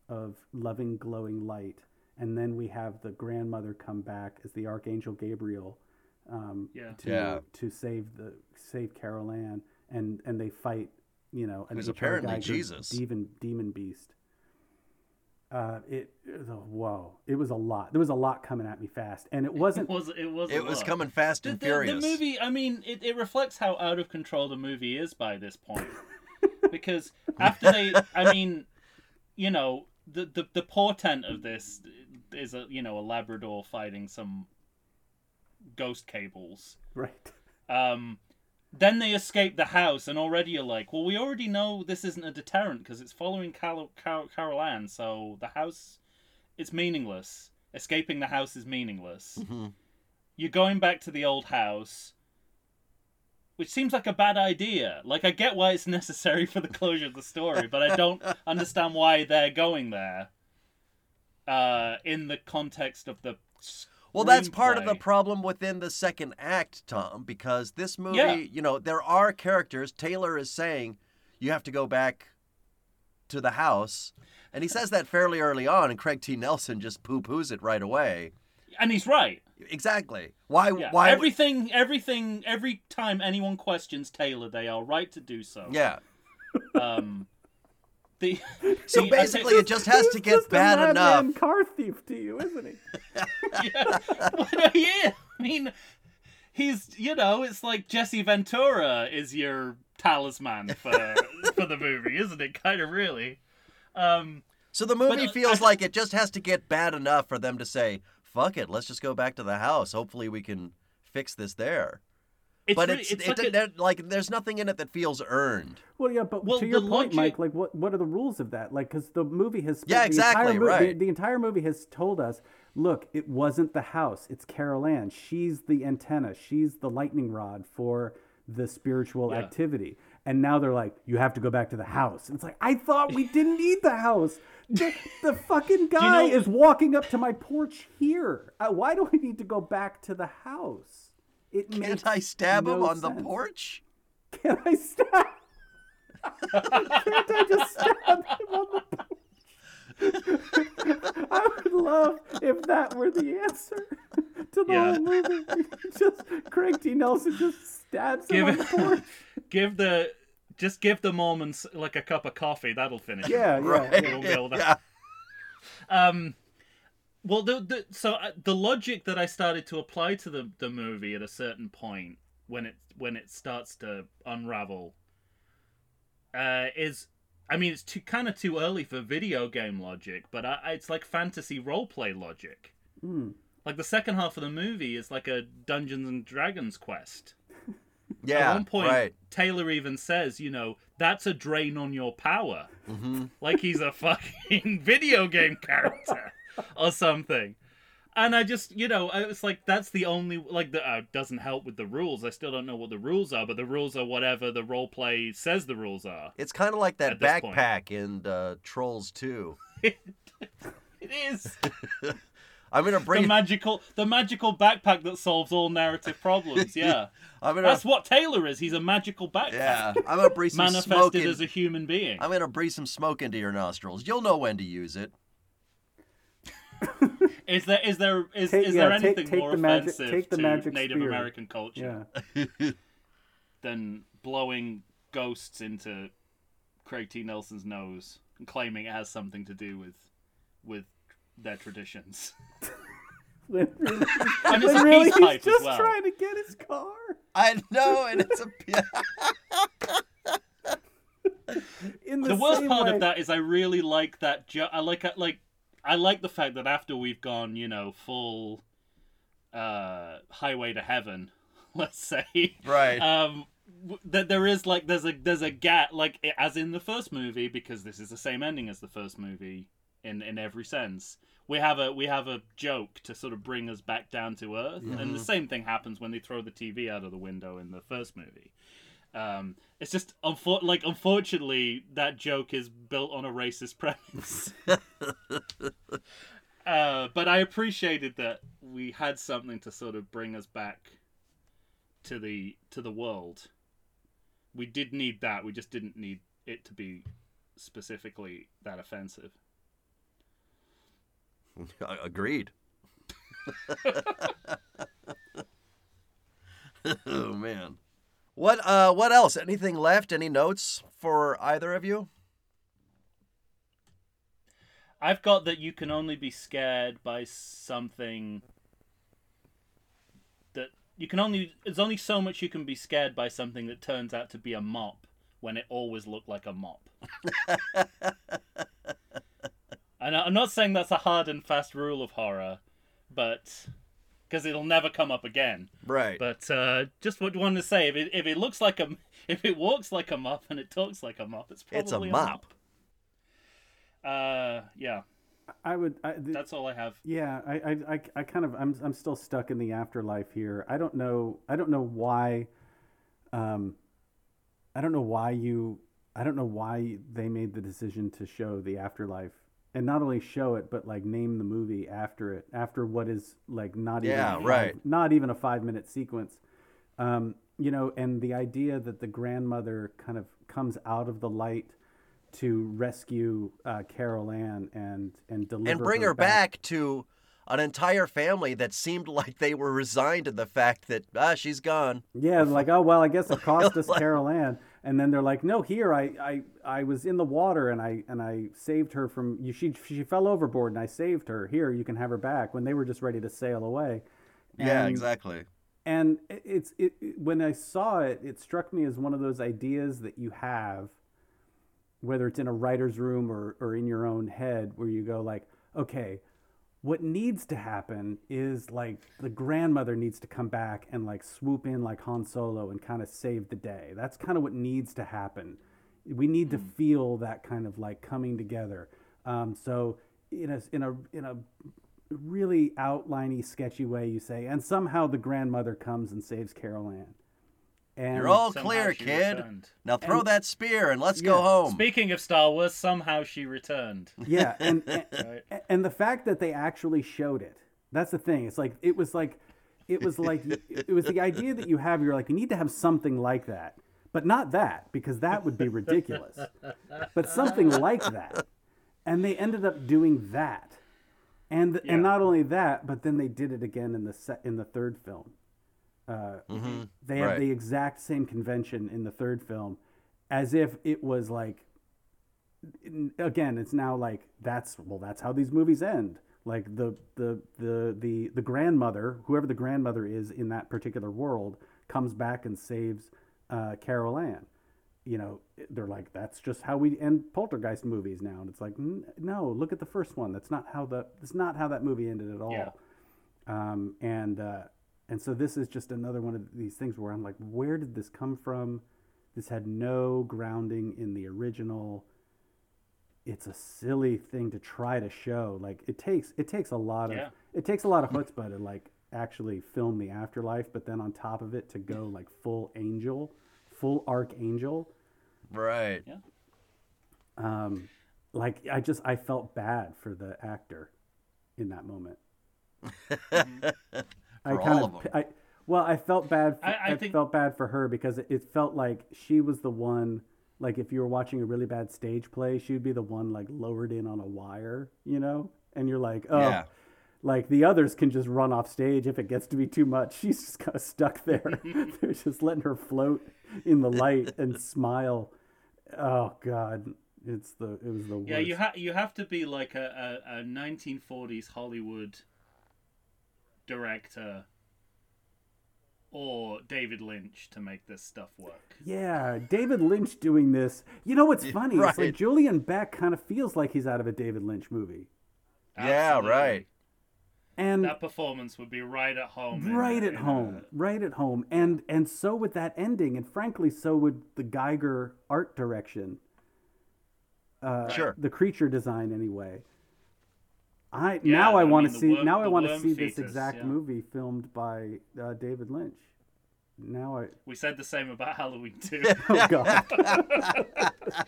of loving, glowing light, and then we have the grandmother come back as the archangel Gabriel um, Yeah. to Yeah. to save the save Carol Anne, and and they fight, you know, an Who's HR apparently Geiger Jesus. demon demon beast. Uh, it, it was a, whoa! It was a lot. There was a lot coming at me fast, and it It wasn't. was it was a It was lot. coming fast The, and the, furious. the movie, I mean, it, it reflects how out of control the movie is by this point. because after they, I mean, you know, the, the the portent of this is a you know a Labrador fighting some ghost cables. right. Um, then they escape the house, and already you're like, well, we already know this isn't a deterrent because it's following Carol, Carol, Carol Anne, so the house, it's meaningless. Escaping the house is meaningless. You're going back to the old house, which seems like a bad idea. Like, I get why it's necessary for the closure of the story, but I don't understand why they're going there. Uh, in the context of the Well, that's part of the problem within the second act, Tom, because this movie, Yeah. you know, there are characters. Taylor is saying you have to go back to the house, and he says that fairly early on, and Craig T. Nelson just poo poos it right away. and he's right. Exactly. Why? Yeah. Why? Everything, everything, every time anyone questions Taylor, they are right to do so. Yeah. Um, the So the- basically, it just has to get just a bad madman enough. car thief to you, isn't he? yeah, Well, yeah. I mean, he's you know, it's like Jesse Ventura is your talisman for for the movie, isn't it? Kind of really. Um, So the movie uh, feels I- like it just has to get bad enough for them to say, "Fuck it, let's just go back to the house. Hopefully, we can fix this there." It's but really, it's, it's, it, like a- like there's nothing in it that feels earned. Well, yeah, but Well, to your point, logic- Mike, like what what are the rules of that? Like, because the movie has Yeah, the exactly, entire mo- the- right. The, entire movie has told us, look, it wasn't the house; it's Carol Anne. She's the antenna. She's the lightning rod for the spiritual Yeah. activity. And now they're like, you have to go back to the house. And it's like, I thought we didn't need the house. The, the fucking guy know- is walking up to my porch here. Uh, why do I need to go back to the house? It Can't makes I stab him no on the porch? Can I stab? Can't I just stab him on the porch? I would love if that were the answer to the Yeah. whole movie. just Craig T. Nelson just stabs him Give on the porch. give the just give the Mormons like a cup of coffee. That'll finish. it. Yeah, yeah. Right. yeah. We'll build up. yeah. Um, well, the, the so uh, the logic that I started to apply to the the movie at a certain point when it when it starts to unravel uh, is, I mean, it's too kind of too early for video game logic, but I, I- it's like fantasy roleplay logic. Hmm. Like the second half of the movie is like a Dungeons and Dragons quest. Yeah, At one point, right. Taylor even says, you know, that's a drain on your power. Mm-hmm. Like he's a fucking video game character or something. And I just, you know, I was like, that's the only, like, that uh, doesn't help with the rules. I still don't know what the rules are, but the rules are whatever the role play says the rules are. It's kind of like that backpack in uh, Trolls 2. It is I'm gonna the bring. magical, the magical backpack that solves all narrative problems. Yeah, I'm gonna. that's what Taylor is. He's a magical backpack yeah, I'm gonna breathe some smoke. manifested In, as a human being. I'm gonna breathe some smoke into your nostrils. You'll know when to use it. Is there is there is, Take- is yeah, there take- anything take more the magic- offensive take the to magic Native spear. American culture Yeah. than blowing ghosts into Craig T. Nelson's nose and claiming it has something to do with with their traditions? When really, And it's when a really peace he's pipe as just well. trying to get his car. I know, and it's a. In the, the worst part way, of that is I really like that. Jo- I like like I like the fact that after we've gone, you know, full uh, highway to heaven, let's say, Right. um that there is like there's a there's a gap like as in the first movie because this is the same ending as the first movie in in every sense. We have a we have a joke to sort of bring us back down to earth and the same thing happens when they throw the tv out of the window in the first movie um it's just unfor- like unfortunately that joke is built on a racist premise uh but i appreciated that we had something to sort of bring us back to the to the world. We did need that. We just didn't need it to be specifically that offensive. Agreed. oh man. What uh what else? Anything left? Any notes for either of you? I've got that you can only be scared by something that you can only there's only so much you can be scared by something that turns out to be a mop when it always looked like a mop. and I'm not saying that's a hard and fast rule of horror, but because it'll never come up again. Right. But uh, just what you wanted to say, if it, if it looks like a, if it walks like a mop and it talks like a mop, it's probably It's a mop. Uh, yeah, I would. I, th- that's all I have. Yeah, I, I, I, I kind of, I'm, I'm still stuck in the afterlife here. I don't know, I don't know why, um, I don't know why you, I don't know why they made the decision to show the afterlife and not only show it, but like name the movie after it, after what is like not even, Yeah, a five- right. not even a five minute sequence. Um, you know, and the idea that the grandmother kind of comes out of the light to rescue uh, Carol Anne and and deliver and bring her back to an entire family that seemed like they were resigned to the fact that ah she's gone. Yeah, like oh well, I guess it cost us Like- Carol Anne, and then they're like, no, here I, I I was in the water and I and I saved her from you. She she fell overboard and I saved her. Here you can have her back. When they were just ready to sail away. Yeah, exactly. And it's it, it when I saw it, it struck me as one of those ideas that you have, whether it's in a writer's room or or in your own head, where you go like, okay, what needs to happen is like the grandmother needs to come back and like swoop in like Han Solo and kind of save the day. That's kind of what needs to happen. We need to feel that kind of like coming together. Um, so in a in a in a really outliney, sketchy way, you say, and somehow the grandmother comes and saves Carol Anne. And You're all clear, kid. returned. Now throw And- that spear and let's go home. Speaking of Star Wars, somehow she returned. yeah and, and Right. and the fact that they actually showed it that's the thing it's like it was like it was like it was the idea that you have you're like you need to have something like that but not that because that would be ridiculous but something like that and they ended up doing that and Yeah. and not only that but then they did it again in the se- in the third film uh, they have Right. the exact same convention in the third film as if it was like again it's now like that's well that's how these movies end. Like the the the the the grandmother whoever the grandmother is in that particular world comes back and saves uh, carol anne. You know they're like that's just how we end poltergeist movies now. And it's like "N- no look at the first one. That's not how the that's not how that movie ended at all. Yeah. um, and uh, And so this is just another one of these things where I'm like, where did this come from? This had no grounding in the original. It's a silly thing to try to show. Like it takes it takes a lot of Yeah. it takes a lot of chutzpah to like actually film the afterlife, but then on top of it to go like full angel, full archangel. Right. Yeah. Um, like I just I felt bad for the actor in that moment. I kind all of, of 'em. I well, I felt bad. For, I- I I, think- felt bad for her because it, it felt like she was the one. Like if you were watching a really bad stage play, she'd be the one like lowered in on a wire, you know. And you're like, oh, Yeah. like the others can just run off stage if it gets to be too much. She's just kind of stuck there. They're just letting her float in the light and smile. Oh God, it's the it was the worst. Yeah, you ha- you have to be like a, a, a 1940s Hollywood director or David Lynch to make this stuff work. Yeah, David Lynch doing this. You know what's funny? It's right. like Julian Beck kind of feels like he's out of a David Lynch movie. Yeah, right. And That performance would be right at home. right a- at in a- home, right at home. And and so would that ending, and frankly, so would the Giger art direction. Uh, Sure. The creature design, anyway. I Yeah, now I I want to see worm- now I want to worm see this exact yeah. movie filmed by uh, David Lynch. Now I We said the same about Halloween too, oh god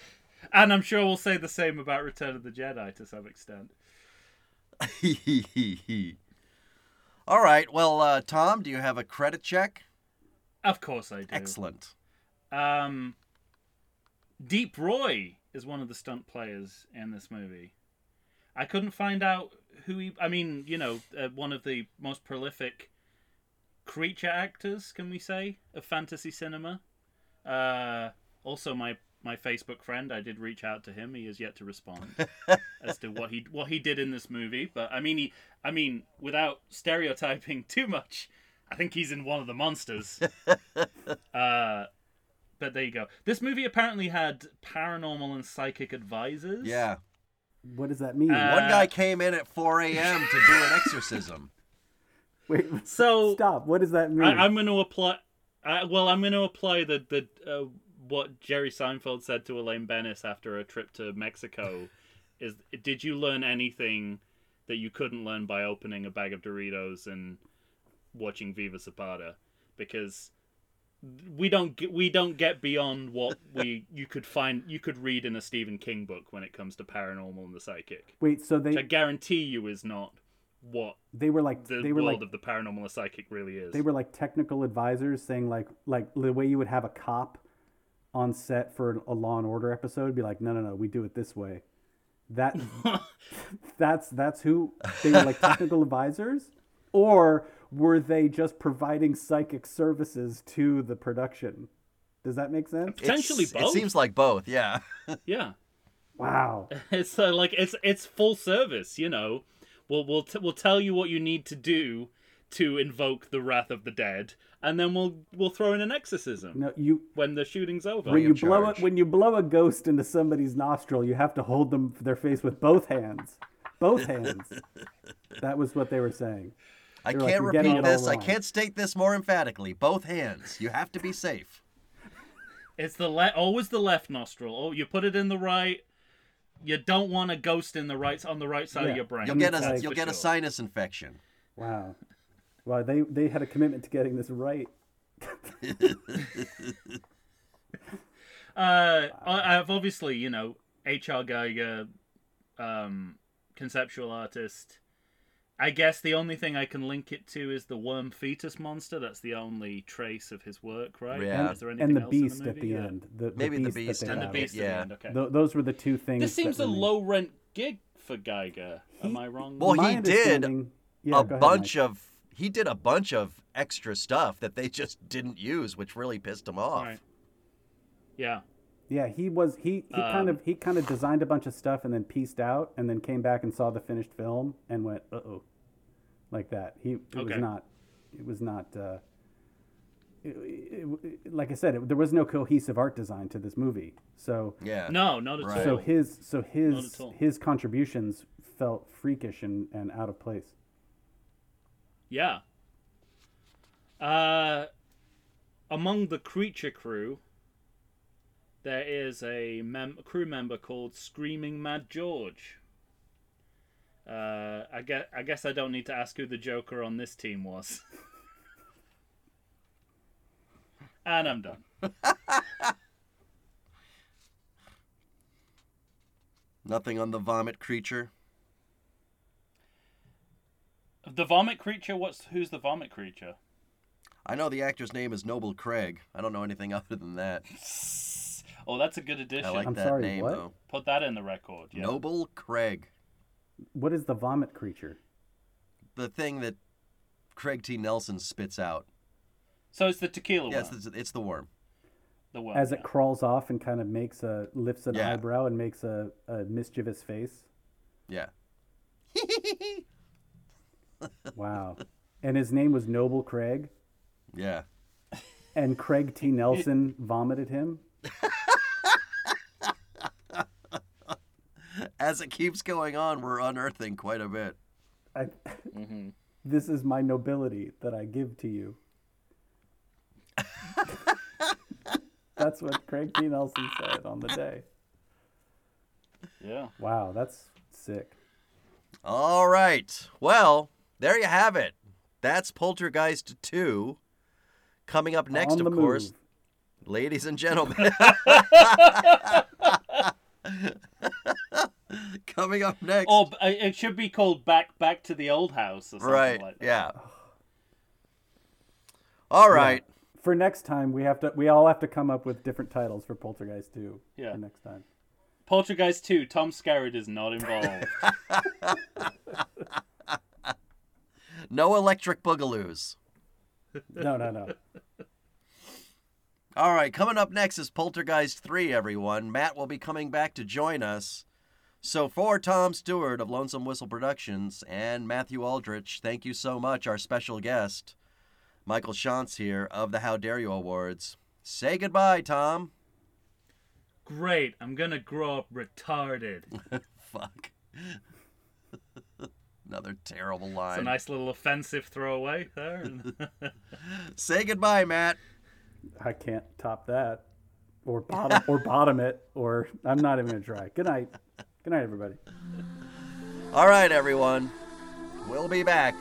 and I'm sure we'll say the same about Return of the Jedi to some extent. All right. Well, uh, Tom, do you have a credit check? Of course I do. Excellent. Um, Deep Roy is one of the stunt players in this movie. I couldn't find out who he. I mean, you know, uh, one of the most prolific creature actors, can we say, of fantasy cinema. Uh, also, my my Facebook friend, I did reach out to him. He has yet to respond as to what he what he did in this movie. But I mean, he, I mean, without stereotyping too much, I think he's in one of the monsters. uh, but there you go. This movie apparently had paranormal and psychic advisors. Yeah. What does that mean Uh, One guy came in at 4 a.m. to do an exorcism. wait So stop what does that mean I, I'm going to apply. I, well, I'm going to apply the the uh, what Jerry Seinfeld said to Elaine Benes after a trip to Mexico. is did you learn anything that you couldn't learn by opening a bag of Doritos and watching Viva Zapata? Because we don't get, we don't get beyond what we you could find you could read in a Stephen King book when it comes to paranormal and the psychic. wait so Which I they guarantee you is not what they were like the they were world like of the paranormal and psychic really is. they were like technical advisors saying like like the way you would have a cop on set for a law and order episode be like no no no we do it this way that that's that's who they were like technical advisors or were they just providing psychic services to the production does that make sense Potentially It's- both. It seems like both, yeah. yeah. wow It's uh, like it's it's full service, you know. We'll we'll t- we'll tell you what you need to do to invoke the wrath of the dead, and then we'll we'll throw in an exorcism no you when the shooting's over. when you blow charge. it when you blow a ghost into somebody's nostril you have to hold them their face with both hands both hands that was what they were saying I They're can't "You're repeat this. I can't state this more emphatically. Both hands. You have to be safe. It's the le- always the left nostril. Oh, you put it in the right. You don't want a ghost in the right on the right side Yeah. of your brain. You'll get a you'll for get a sinus infection. Wow. Wow, they they had a commitment to getting this right. Uh, I, I've obviously, you know, H.R. Giger, um, conceptual artist. I guess the only thing I can link it to is the worm fetus monster. That's the only trace of his work, right? Yeah. Is there and the else in beast the at the Yeah. end. The, Maybe the beast, beast that they And the beast Yeah. at the end. Okay. Th- those were the two things. this seems a remained. low rent gig for Giger. Am I wrong? Well, My he did yeah, a go ahead, bunch Mike. of he did a bunch of extra stuff that they just didn't use, which really pissed him off. Right. Yeah. Yeah, he was he he Um, kind of he kind of designed a bunch of stuff and then pieced out and then came back and saw the finished film and went uh oh, like that. He it Okay. was not it was not. Uh, it, it- it- like I said, it, there was no cohesive art design to this movie. So Yeah. No, not at Right. so his so his his contributions felt freakish and, and out of place. Yeah. Uh, among the creature crew, there is a mem- crew member called Screaming Mad George. Uh, I guess I guess I don't need to ask who the Joker on this team was. and I'm done. Nothing on the vomit creature. The vomit creature. What's who's the vomit creature? I know the actor's name is Noble Craig. I don't know anything other than that. Oh, that's a good addition. I like I'm that sorry, name what? though. Put that in the record. Yeah. Noble Craig. What is the vomit creature? The thing that Craig T. Nelson spits out. So it's the tequila Yes, one. it's, it's the worm. The one. As yeah. it crawls off and kind of makes a lifts an Yeah. eyebrow and makes a, a mischievous face. Yeah. Wow. and his name was Noble Craig. Yeah. And Craig T. Nelson vomited him. As it keeps going on, we're unearthing quite a bit. I, Mm-hmm. This is my nobility that I give to you. that's what Craig T. Nelson said on the day. Yeah. Wow, that's sick. All right. Well, there you have it. That's Poltergeist 2. Coming up next, of the course, move. ladies and gentlemen. Coming up next. Oh, uh, it should be called back back to the old house or something right. like that. Yeah. All right. For next time, we have to. We all have to come up with different titles for Poltergeist 2. Yeah. For next time. Poltergeist 2, Tom Skerritt is not involved. No electric boogaloos. No, no, no. All right, coming up next is Poltergeist 3, everyone. Matt will be coming back to join us. So, for Tom Stewart of Lonesome Whistle Productions and Matthew Aldrich, thank you so much, our special guest, Michael Shantz here of the How Dare You Awards. Say goodbye, Tom. Great, I'm gonna grow up retarded. Fuck. Another terrible line. It's line. a nice little offensive throwaway there. Say goodbye, Matt. I can't top that, or bottom, or bottom it, or I'm not even gonna try. Good night. Good night, everybody. All right, everyone. We'll be back